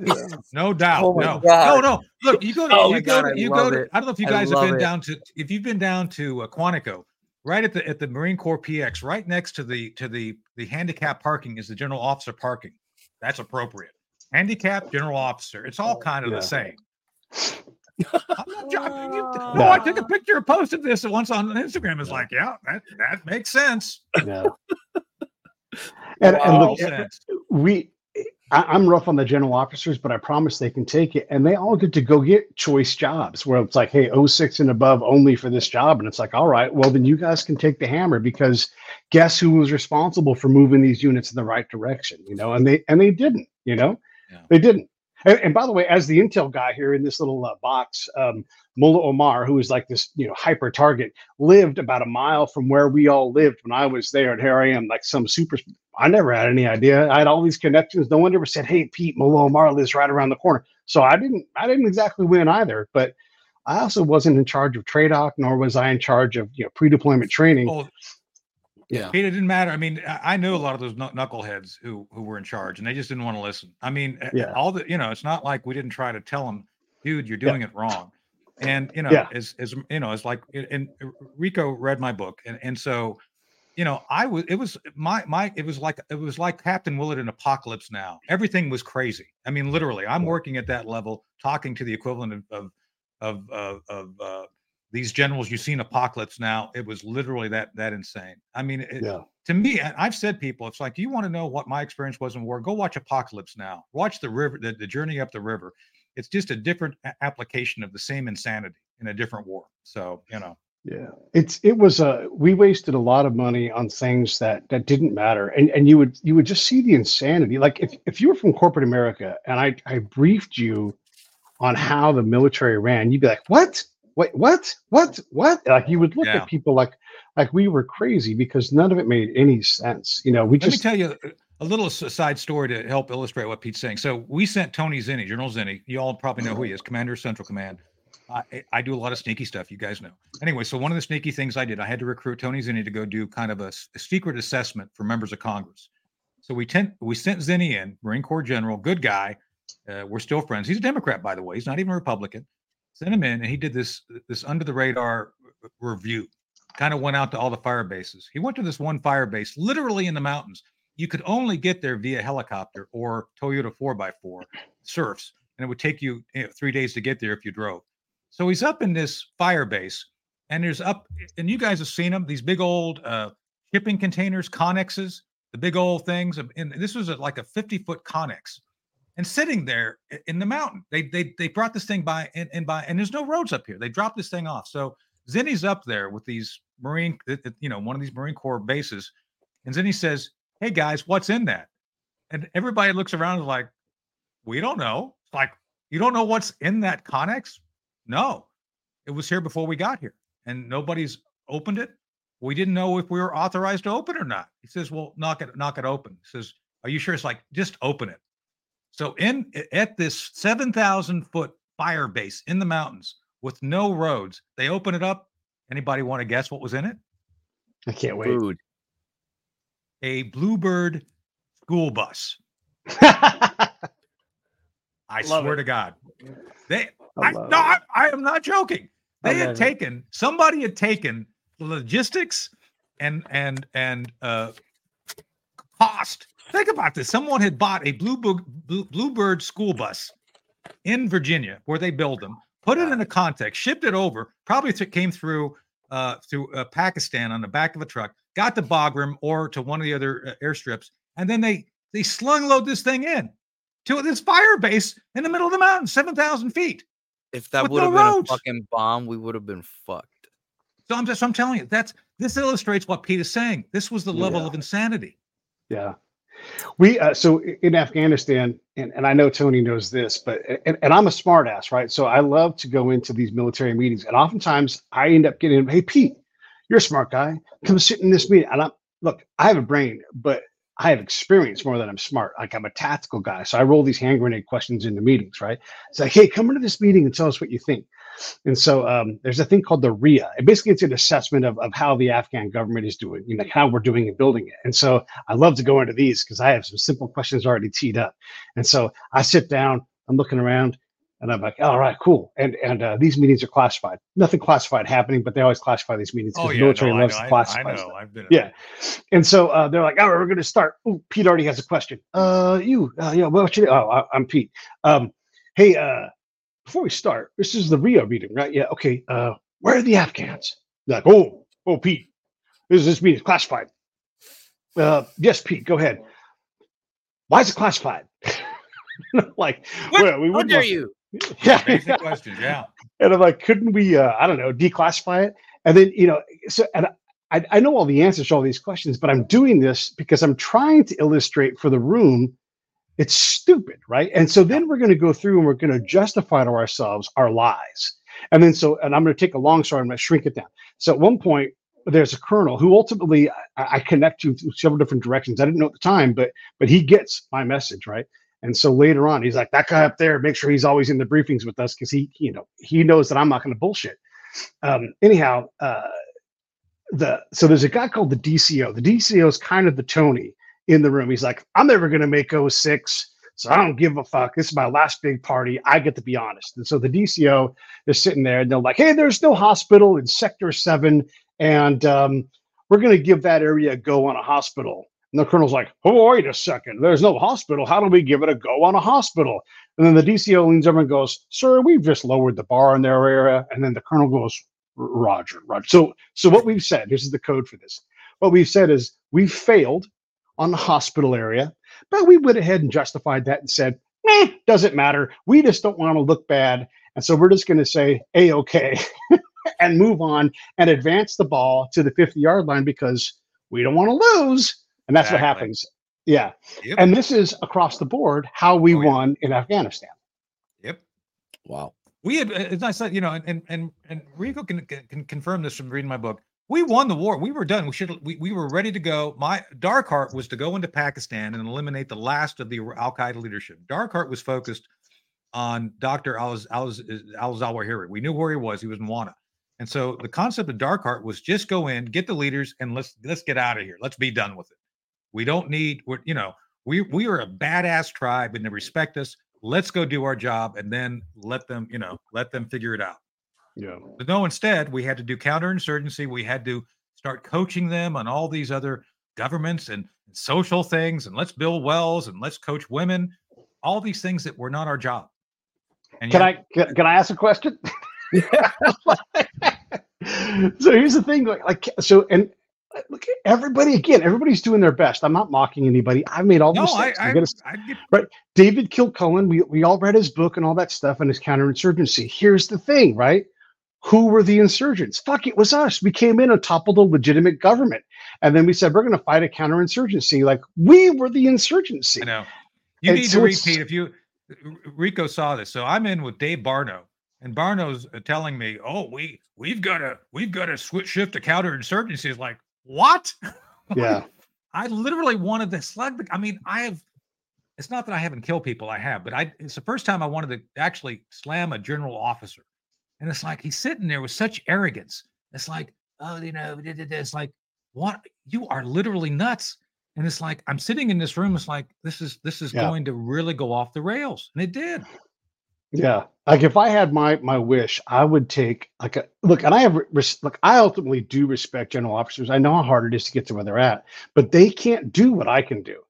no doubt. Oh no, God. no, no. Look, you go to Oh you my go God, to I you go to. it. I don't know if you guys have been it. down to if you've been down to uh, Quantico, right at the at the Marine Corps PX, right next to the to the the handicap parking is the general officer parking. That's appropriate. Handicap general officer. It's all kind of Yeah. the same. I'm not joking. You- No, I took a picture, posted this once on Instagram. It's like, yeah, that that makes sense. Yeah. and, and look, sense. we I, I'm rough on the general officers, but I promise they can take it, and they all get to go get choice jobs where it's like, hey, 06 and above only for this job, and it's like, all right, well then you guys can take the hammer because guess who was responsible for moving these units in the right direction, you know? And they and they didn't, you know, Yeah. they didn't. And, and by the way, as the intel guy here in this little uh, box, um, Mullah Omar, who is like this, you know, hyper target, lived about a mile from where we all lived when I was there. And here I am, like some super. I never had any idea. I had all these connections. No one ever said, "Hey, Pete, Mullah Omar lives right around the corner." So I didn't. I didn't exactly win either. But I also wasn't in charge of TRADOC, nor was I in charge of you know pre-deployment training. Oh, Yeah. It didn't matter. I mean, I knew a lot of those knuckleheads who who were in charge, and they just didn't want to listen. I mean, Yeah. all the you know, it's not like we didn't try to tell them, dude, you're doing it wrong. And you know, Yeah. as as you know, it's like, and Rico read my book, and and so, you know, I was it was my my it was like it was like Captain Willard in Apocalypse Now. Everything was crazy. I mean, literally, I'm working at that level, talking to the equivalent of of of of, of uh, these generals you see in Apocalypse Now. It was literally that that insane. I mean, it, Yeah. to me, and I've said people, it's like, you want to know what my experience was in war? Go watch Apocalypse Now. Watch the river, the, the journey up the river. It's just a different application of the same insanity in a different war. So you know, Yeah, it's it was a we wasted a lot of money on things that that didn't matter, and and you would you would just see the insanity. Like if if you were from corporate America and I I briefed you on how the military ran, you'd be like, what? Wait, what? What? What? Like you would look Yeah. at people like like we were crazy because none of it made any sense. You know, we let me just tell you a- a little side story to help illustrate what Pete's saying. So we sent Tony Zinni, General Zinni. You all probably know who he is, Commander of Central Command. I, I do a lot of sneaky stuff, you guys know. Anyway, so one of the sneaky things I did, I had to recruit Tony Zinni to go do kind of a secret assessment for members of Congress. So we tent, we sent Zinni in, Marine Corps General, good guy. Uh, we're still friends. He's a Democrat, by the way. He's not even a Republican. Sent him in, and he did this this under the radar review. Kind of went out to all the fire bases. He went to this one fire base, literally in the mountains. You could only get there via helicopter or Toyota 4x4 surfs, and it would take you, you know, three days to get there if you drove. So he's up in this fire base, and there's up, and you guys have seen them, these big old uh, shipping containers, connexes, the big old things. And this was a, like a 50 foot connex. And sitting there in the mountain, they they they brought this thing by and, and by, and there's no roads up here. They dropped this thing off. So Zinni's up there with these Marine, you know, one of these Marine Corps bases, and he says, "Hey guys, what's in that?" And everybody looks around and like, "We don't know." It's like, "You don't know what's in that Connex?" No, it was here before we got here, and nobody's opened it. We didn't know if we were authorized to open or not. He says, "Well, knock it, knock it open." He says, "Are you sure?" It's like, just open it. So in at this seven thousand foot fire base in the mountains with no roads, they open it up. Anybody want to guess what was in it? I can't wait. Food. A Bluebird school bus. I Love swear it. to God, they. I I, no. I, I am not joking. They had love it. taken somebody had taken logistics and and and uh cost. Think about this. Someone had bought a blue Book- Blue, Bluebird school bus in Virginia where they build them, put it in a connex, shipped it over, probably th- came through uh, through uh, Pakistan on the back of a truck, got to Bagram or to one of the other uh, airstrips, and then they they slung load this thing in to this fire base in the middle of the mountain, seven thousand feet. If that would have no been roads. a fucking bomb, we would have been fucked. So I'm just I'm telling you that's this illustrates what Pete is saying. This was the level Yeah. of insanity. Yeah. We uh, so in Afghanistan, and, and I know Tony knows this, but and, and I'm a smartass, right? So I love to go into these military meetings, and oftentimes I end up getting, hey Pete, you're a smart guy, come sit in this meeting. And I'm look, I have a brain, but I have experience more than I'm smart. Like I'm a tactical guy, so I roll these hand grenade questions into meetings, right? It's like, hey, come into this meeting and tell us what you think. And so um, there's a thing called the RIA. It basically it's an assessment of, of how the Afghan government is doing, you know, how we're doing in building it. And so I love to go into these because I have some simple questions already teed up. And so I sit down, I'm looking around, and I'm like, all right, cool. And and uh, these meetings are classified. Nothing classified happening, but they always classify these meetings because Oh the yeah, military no, loves to classify I know. stuff. I've been Yeah. And so uh, they're like, all right, we're going to start. Ooh, Pete already has a question. Uh, you, uh, yeah, well, you, oh, I, I'm Pete. Um, hey, uh, before we start, this is the Rio meeting, right? Yeah. Okay. Uh, where are the Afghans? They're like, oh, oh, Pete, this is this meeting is classified. Uh, yes, Pete, go ahead. Why is it classified? like, What? well, we wouldn't dare you? Yeah. Basic questions, yeah. And I'm like, couldn't we, uh, I don't know, declassify it? And then, you know, so, and I, I know all the answers to all these questions, but I'm doing this because I'm trying to illustrate for the room it's stupid, right? And so then we're going to go through and we're going to justify to ourselves our lies. And then so, and I'm going to take a long story, I'm going to shrink it down. So at one point, there's a colonel who ultimately I, I connect to several different directions. I didn't know at the time, but but he gets my message, right? And so later on, he's like, that guy up there, make sure he's always in the briefings with us because he, you know, he knows that I'm not going to bullshit. Um, anyhow, uh, the so there's a guy called the DCO. The DCO is kind of the Tony in the room. He's like, I'm never going to make 06, so I don't give a fuck. This is my last big party. I get to be honest. And so the DCO is sitting there and they're like, hey, there's no hospital in Sector 7, and um, we're going to give that area a go on a hospital. And the colonel's like, oh, wait a second. There's no hospital. How do we give it a go on a hospital? And then the DCO leans over and goes, sir, we've just lowered the bar in their area. And then the colonel goes, Roger, Roger. So, so what we've said, this is the code for this. What we've said is we've failed on the hospital area, but we went ahead and justified that and said, eh, doesn't matter. We just don't want to look bad. And so we're just going to say, a okay, and move on and advance the ball to the 50 yard line because we don't want to lose. And that's what happens. Yeah. Yep. And this is across the board how we Oh, yeah. won in Afghanistan. Yep. Wow. We had, as I said, you know, and and and Rico can, can can confirm this from reading my book. We won the war. We were done. We should. We, we were ready to go. My Dark Heart was to go into Pakistan and eliminate the last of the Al Qaeda leadership. Dark Heart was focused on Dr. Al Zawahiri. We knew where he was. He was in Wana. And so the concept of Dark Heart was just go in, get the leaders, and let's let's get out of here. Let's be done with it. We don't need. We're you know we we are a badass tribe and they respect us. Let's go do our job and then let them you know let them figure it out. Yeah. But no, instead, we had to do counterinsurgency. We had to start coaching them on all these other governments and, social things. And let's build wells and let's coach women. All these things that were not our job. And Can yet- I can, can I ask a question? so here's the thing, like, like so, and look, everybody again, everybody's doing their best. I'm not mocking anybody. I've made all the No, mistakes. I, I, gotta, I get, David Kilcullen, we we all read his book and all that stuff and his counterinsurgency. Here's the thing, right? Who were the insurgents? Fuck, it was us. We came in and toppled a legitimate government. And then we said, we're going to fight a counterinsurgency. Like, we were the insurgency. I know. You And need so to repeat if you Rico saw this. So I'm in with Dave Barno, and Barno's uh, telling me, "Oh, we we've got to we've got to switch shift to counterinsurgency." Is like what? Yeah. I literally wanted to slug. The, I mean, I have. It's not that I haven't killed people. I have, but I. It's the first time I wanted to actually slam a general officer, and it's like he's sitting there with such arrogance. It's like, oh, you know, it's like, what? You are literally nuts. And it's like I'm sitting in this room. It's like this is this is Yeah. going to really go off the rails, and it did. Yeah, like if I had my my wish, I would take like a look, and I have res- look. I ultimately do respect general officers. I know how hard it is to get to where they're at, but they can't do what I can do.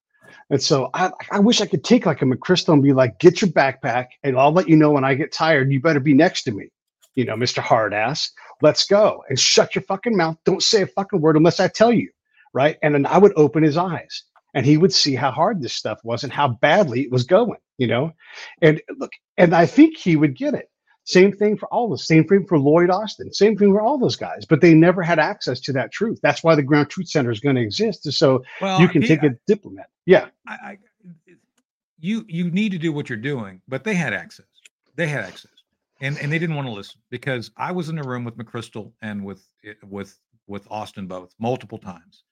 And so I I wish I could take like a McChrystal and be like, get your backpack, and I'll let you know when I get tired. You better be next to me, you know, Mister Hardass. Let's go and shut your fucking mouth. Don't say a fucking word unless I tell you, right? And then I would open his eyes, and he would see how hard this stuff was and how badly it was going, you know. And look, and I think he would get it. Same thing for all this. Same thing for Lloyd Austin. Same thing for all those guys. But they never had access to that truth. That's why the Ground Truth Center is going to exist, so Well, you can he- take a diplomat. Yeah, I, I, you you need to do what you're doing, but they had access. They had access, and and they didn't want to listen because I was in the room with McChrystal and with with with Austin both multiple times,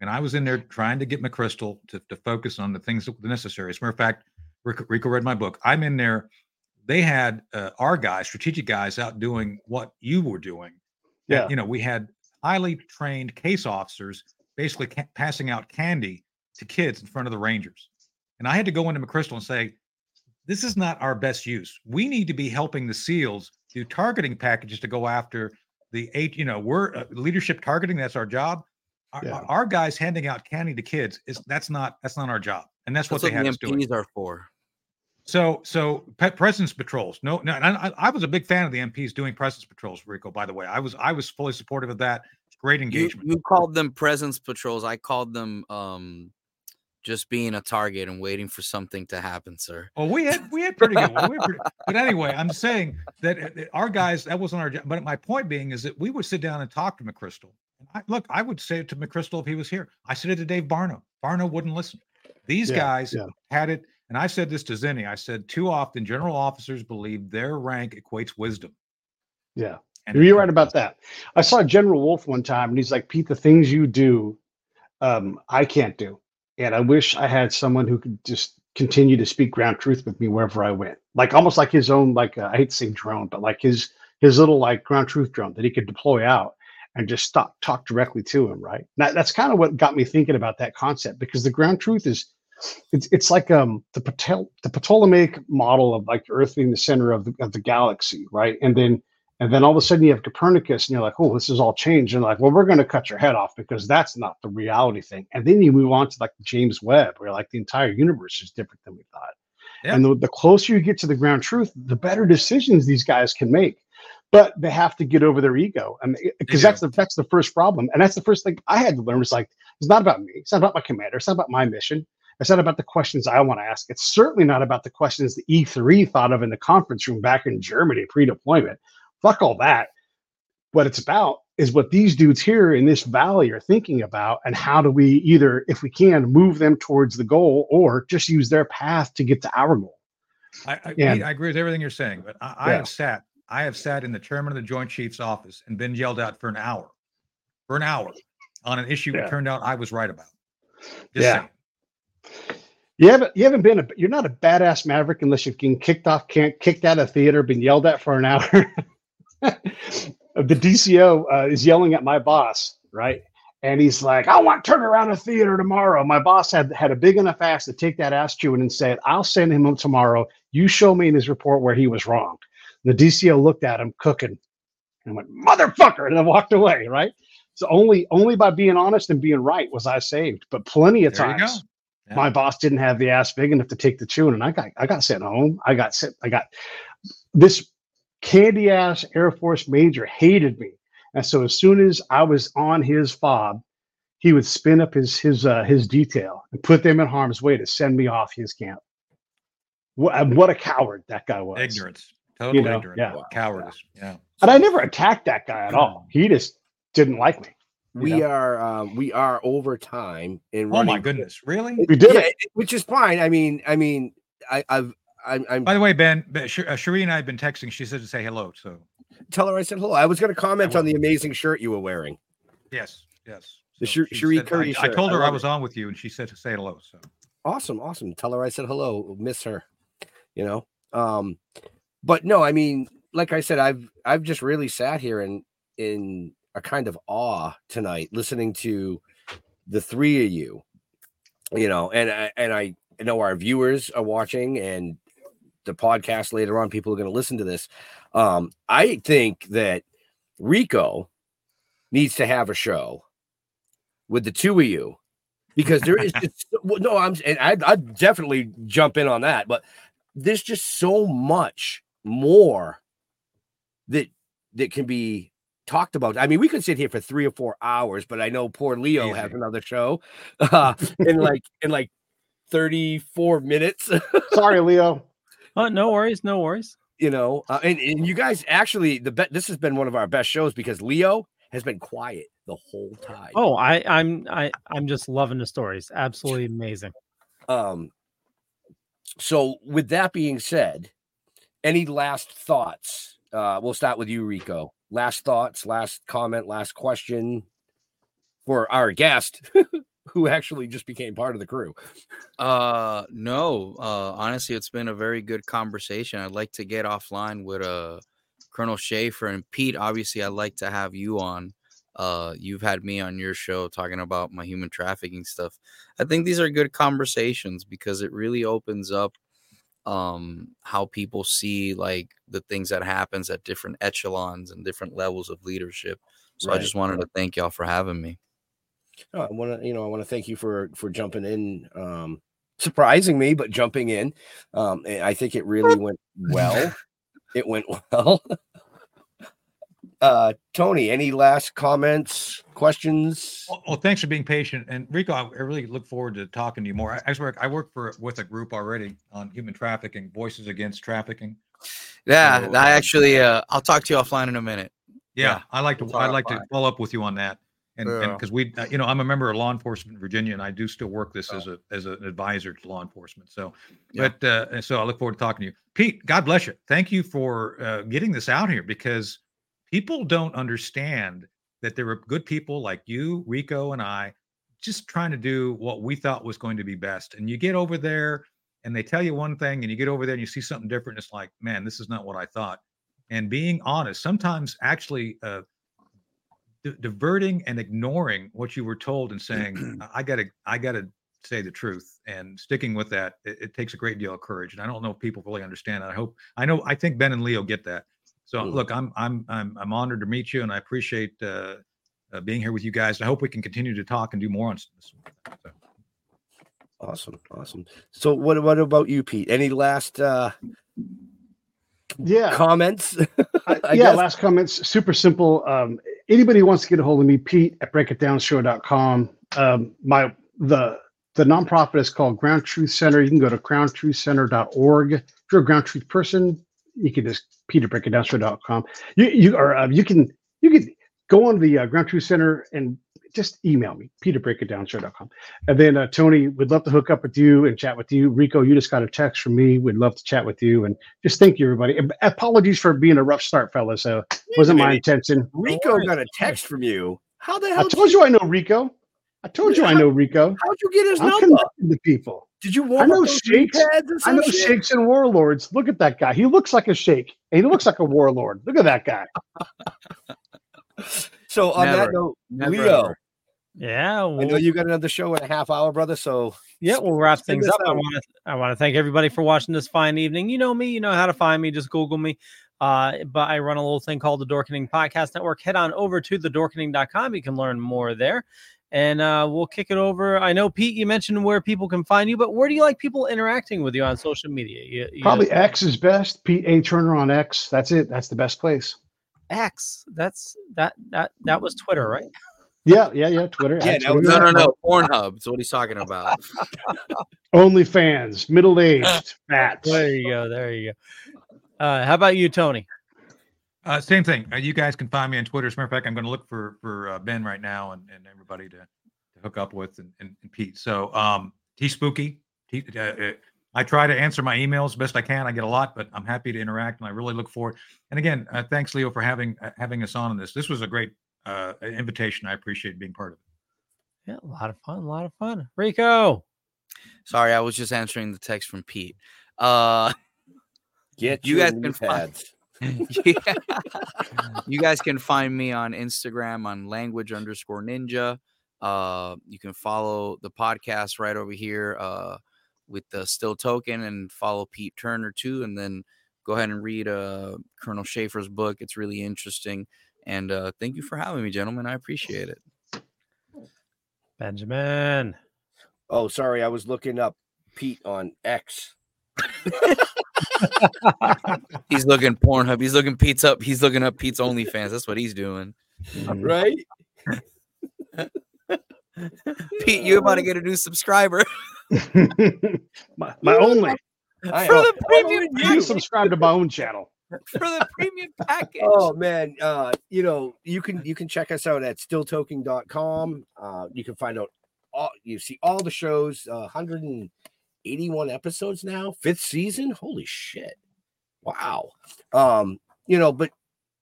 and I was in there trying to get McChrystal to to focus on the things that were necessary. As a matter of fact, Rico, Rico read my book. I'm in there. They had uh, our guys, strategic guys, out doing what you were doing. And, Yeah. you know, we had highly trained case officers basically ca- passing out candy to kids in front of the Rangers. And I had to go into McChrystal and say, this is not our best use. We need to be helping the SEALs do targeting packages to go after the eight, you know, we're uh, leadership targeting. That's our job. Our, Yeah. our- our guys handing out candy to kids is that's not that's not our job. And that's, That's what what they the had us doing. MPs are for. So, so pe- presence patrols. No, no, and I, I was a big fan of the MPs doing presence patrols. Rico, by the way, I was I was fully supportive of that. It's great You, engagement. you called them presence patrols. I called them um just being a target and waiting for something to happen, sir. Well, we had we had pretty good. We had pretty, but anyway, I'm saying that uh, our guys that wasn't our job. But my point being is that we would sit down and talk to McChrystal. And I, look, I would say it to McChrystal if he was here. I said it to Dave Barno. Barno wouldn't listen. These Yeah, guys yeah. had it, and I said this to Zinni. I said too often general officers believe their rank equates wisdom. yeah. And You're right about that. I saw General Wolf one time, and he's like, Pete, the things you do, um, I can't do. And I wish I had someone who could just continue to speak ground truth with me wherever I went. Like almost like his own, like uh, I hate saying drone, but like his his little like ground truth drone that he could deploy out and just stop talk directly to him. Right. That, that's kind of what got me thinking about that concept because the ground truth is it's it's like um the Patel the Ptolemaic model of like Earth being the center of the of the galaxy, right? And then and then all of a sudden you have Copernicus, and you're like, oh, this is all changed. And like, well, we're going to cut your head off because that's not the reality thing. And then you move on to like James Webb, where like the entire universe is different than we thought. Yeah. And the, the closer you get to the ground truth, the better decisions these guys can make. But they have to get over their ego, and because that's the that's the first problem, and that's the first thing I had to learn was like, it's not about me, it's not about my commander, it's not about my mission, it's not about the questions I want to ask. It's certainly not about the questions the E3 thought of in the conference room back in Germany pre-deployment. Fuck all that. What it's about is what these dudes here in this valley are thinking about, and how do we either, if we can, move them towards the goal, or just use their path to get to our goal. I, I. Pete, I agree with everything you're saying, but I, I Yeah. have sat, I have sat in the chairman of the Joint Chiefs office and been yelled at for an hour, for an hour, on an issue Yeah. it turned out I was right about. Just Yeah. saying. You haven't you haven't been a you're not a badass maverick unless you've been kicked off can't kicked out of theater, been yelled at for an hour. the DCO uh, is yelling at my boss, right? And he's like, I want to turn around a theater tomorrow. My boss had had a big enough ass to take that ass chewing and said, I'll send him home tomorrow. You show me in his report where he was wrong. The DCO looked at him cooking and went, motherfucker, and then walked away, right? So only only by being honest and being right was I saved. But plenty of There times Yeah. my boss didn't have the ass big enough to take the chewing, and I got I got sent home. I got sent. I got this candy ass Air Force major hated me, and so as soon as I was on his fob, he would spin up his his uh, his detail and put them in harm's way to send me off his camp. What what a coward that guy was! Ignorance. Totally know, ignorant. yeah. Cowardice. Yeah. And I never attacked that guy at all. He just didn't like me. We are um, we are over time in Oh my goodness. Really? We did Yeah, it. it- which is fine. I mean, I mean, I, I've I'm, I'm By the way, Ben, uh, Cherie and I have been texting. She said to say hello. So tell her I said hello. I was going to comment on the amazing shirt you were wearing. yes, yes. The So Sher- she Curry I, I told her I love was on with you, and she said to say hello. So Awesome, awesome. Tell her I said hello. Miss her. You know. Um, but no, I mean, like I said, I've I've just really sat here in in a kind of awe tonight, listening to the three of you. You know, and I and I know our viewers are watching, and the podcast later on, people are going to listen to this. Um, I think that Rico needs to have a show with the two of you because there is just well, no, I'm and I I'd definitely jump in on that, but there's just so much more that that can be talked about. I mean, we could sit here for three or four hours, but I know poor Leo has another show uh, in like in like 34 minutes. Sorry, Leo. Oh, no worries, no worries. you know, uh, and, and you guys actually the bet this has been one of our best shows because Leo has been quiet the whole time. Oh, I, I'm I, I'm just loving the stories. Absolutely amazing. Um, so with that being said, any last thoughts? Uh, we'll start with you, Rico. Last thoughts, last comment, last question for our guest, who actually just became part of the crew. Uh no. Uh honestly it's been a very good conversation. I'd like to get offline with uh Colonel Shaffer and Pete. Obviously I'd like to have you on. Uh you've had me on your show talking about my human trafficking stuff. I think these are good conversations because it really opens up um how people see like the things that happens at different echelons and different levels of leadership. So I just wanted to thank y'all for having me. Oh, I want to, you know, I want to thank you for for jumping in, um, surprising me, but jumping in. Um, and I think it really went well. it went well. uh, Tony, any last comments, questions? Well, well, thanks for being patient. And Rico, I I really look forward to talking to you more. I, I work, I work for with a group already on human trafficking, Voices Against Trafficking. Yeah, So, I um, actually uh I'll talk to you offline in a minute. Yeah, Yeah, I like to. I'd like to follow up with you on that. And and Yeah. because we, uh, you know, I'm a member of law enforcement in Virginia, and I do still work this as a as an advisor to law enforcement. So, Yeah. but uh, so I look forward to talking to you, Pete. God bless you. Thank you for uh, getting this out here because people don't understand that there were good people like you, Rico, and I, just trying to do what we thought was going to be best. And you get over there, and they tell you one thing, and you get over there and you see something different. And it's like, man, this is not what I thought. And being honest, sometimes actually. Uh, di- diverting and ignoring what you were told and saying i gotta i gotta say the truth and sticking with that it, it takes a great deal of courage and i don't know if people really understand that i hope i know i think ben and leo get that so Mm. look i'm i'm i'm, I'm honored to meet you and i appreciate uh, uh being here with you guys i hope we can continue to talk and do more on this so, Awesome, awesome. So, what what about you, Pete? Any last uh, Yeah. comments? Yeah, guess. last comments, super simple. Um, anybody wants to get a hold of me, Pete at breakitdownshow.com. Um, my the the nonprofit is called Ground Truth Center. You can go to groundtruthcenter.org. If you're a ground truth person, you can just Pete at breakitdownshow.com. You you or uh, you can you can go on the uh, Ground Truth Center and just email me, Pete at breakitdownshow.com. And then uh, Tony, would love to hook up with you and chat with you. Rico, you just got a text from me. We'd love to chat with you. And just thank you, everybody. And apologies for being a rough start, fellas. So wasn't my intention. Rico got a text from you. How the hell? I hell? told you I know Rico. I told you I know Rico. How'd you get his I'm number? connected to people. Did you I warm know up those sheikhs. pads or I know some shit? sheikhs and warlords. Look at that guy. He looks like a sheikh. And he looks like a warlord. Look at that guy. So on that note, Never, Leo, ever. Yeah, I know you got another show in a half hour, brother. So yeah, we'll wrap things this up. I want to I want to thank everybody for watching this fine evening. You know me, you know how to find me. Just Google me. Uh, but I run a little thing called the Dorkening Podcast Network. Head on over to the thedorkening.com. You can learn more there. And uh, we'll kick it over. I know, Pete, you mentioned where people can find you, but where do you like people interacting with you on social media? You, you- Probably X is best. Pete A. Turner on X. That's it. That's the best place. X. That's that that that was Twitter, right? Yeah, yeah, yeah. Twitter. Yeah, at that was- Twitter. No, no, no. Pornhub. That's what he's talking about. OnlyFans, middle aged, fat. There you go. There you go. Uh, how about you, Tony? Uh, same thing. Uh, you guys can find me on Twitter. As a matter of fact, I'm going to look for for uh, Ben right now and, and everybody to, to hook up with and, and, and Pete. So um, T Spooky. T, uh, uh, I try to answer my emails best I can. I get a lot, but I'm happy to interact, and I really look forward. And again, uh, thanks, Leo, for having uh, having us on in this. This was a great uh, invitation. I appreciate being part of it. Yeah, a lot of fun. A lot of fun. Rico. Sorry, I was just answering the text from Pete. Uh, Get you guys can find yeah. you guys can find me on Instagram on language underscore ninja. Uh, you can follow the podcast right over here uh, with the Still Toking and follow Pete Turner too. And then go ahead and read uh, Colonel Shaffer's book. It's really interesting. And uh, thank you for having me, gentlemen. I appreciate it. Benjamin. Oh, sorry, I was looking up Pete on X. He's looking Pornhub. He's looking Pete's up. He's looking up Pete's OnlyFans. That's what he's doing. Right? Pete, you about to get a new subscriber my, my only. I, for the premium You subscribe to my own channel. For the premium package. oh man, uh, you know, you can you can check us out at stilltoking.com. Uh, you can find out all you see all the shows, uh, 181 episodes now, fifth season. Holy shit. Wow. Um, you know, but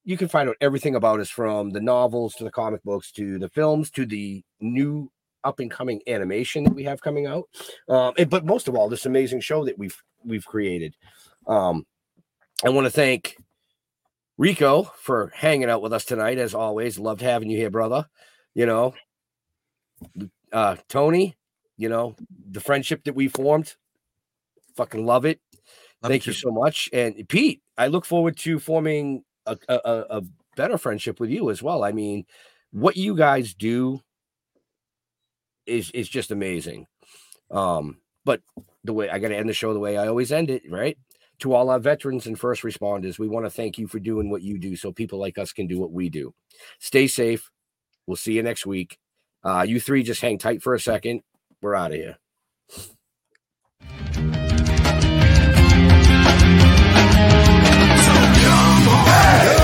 you can find out everything about us from the novels to the comic books to the films to the new up and coming animation that we have coming out. Um, and, but most of all, this amazing show that we've we've created. Um, I want to thank Rico for hanging out with us tonight, as always. Loved having you here, brother. You know, uh, Tony, you know, the friendship that we formed, fucking love it. Love Thank you so much. And Pete, I look forward to forming a, a, a a better friendship with you as well. I mean, what you guys do is is just amazing. Um, but the way I got to end the show the way I always end it, right? to all our veterans and first responders, we want to thank you for doing what you do so people like us can do what we do. Stay safe. We'll see you next week. Uh, you three just hang tight for a second. We're out of here. So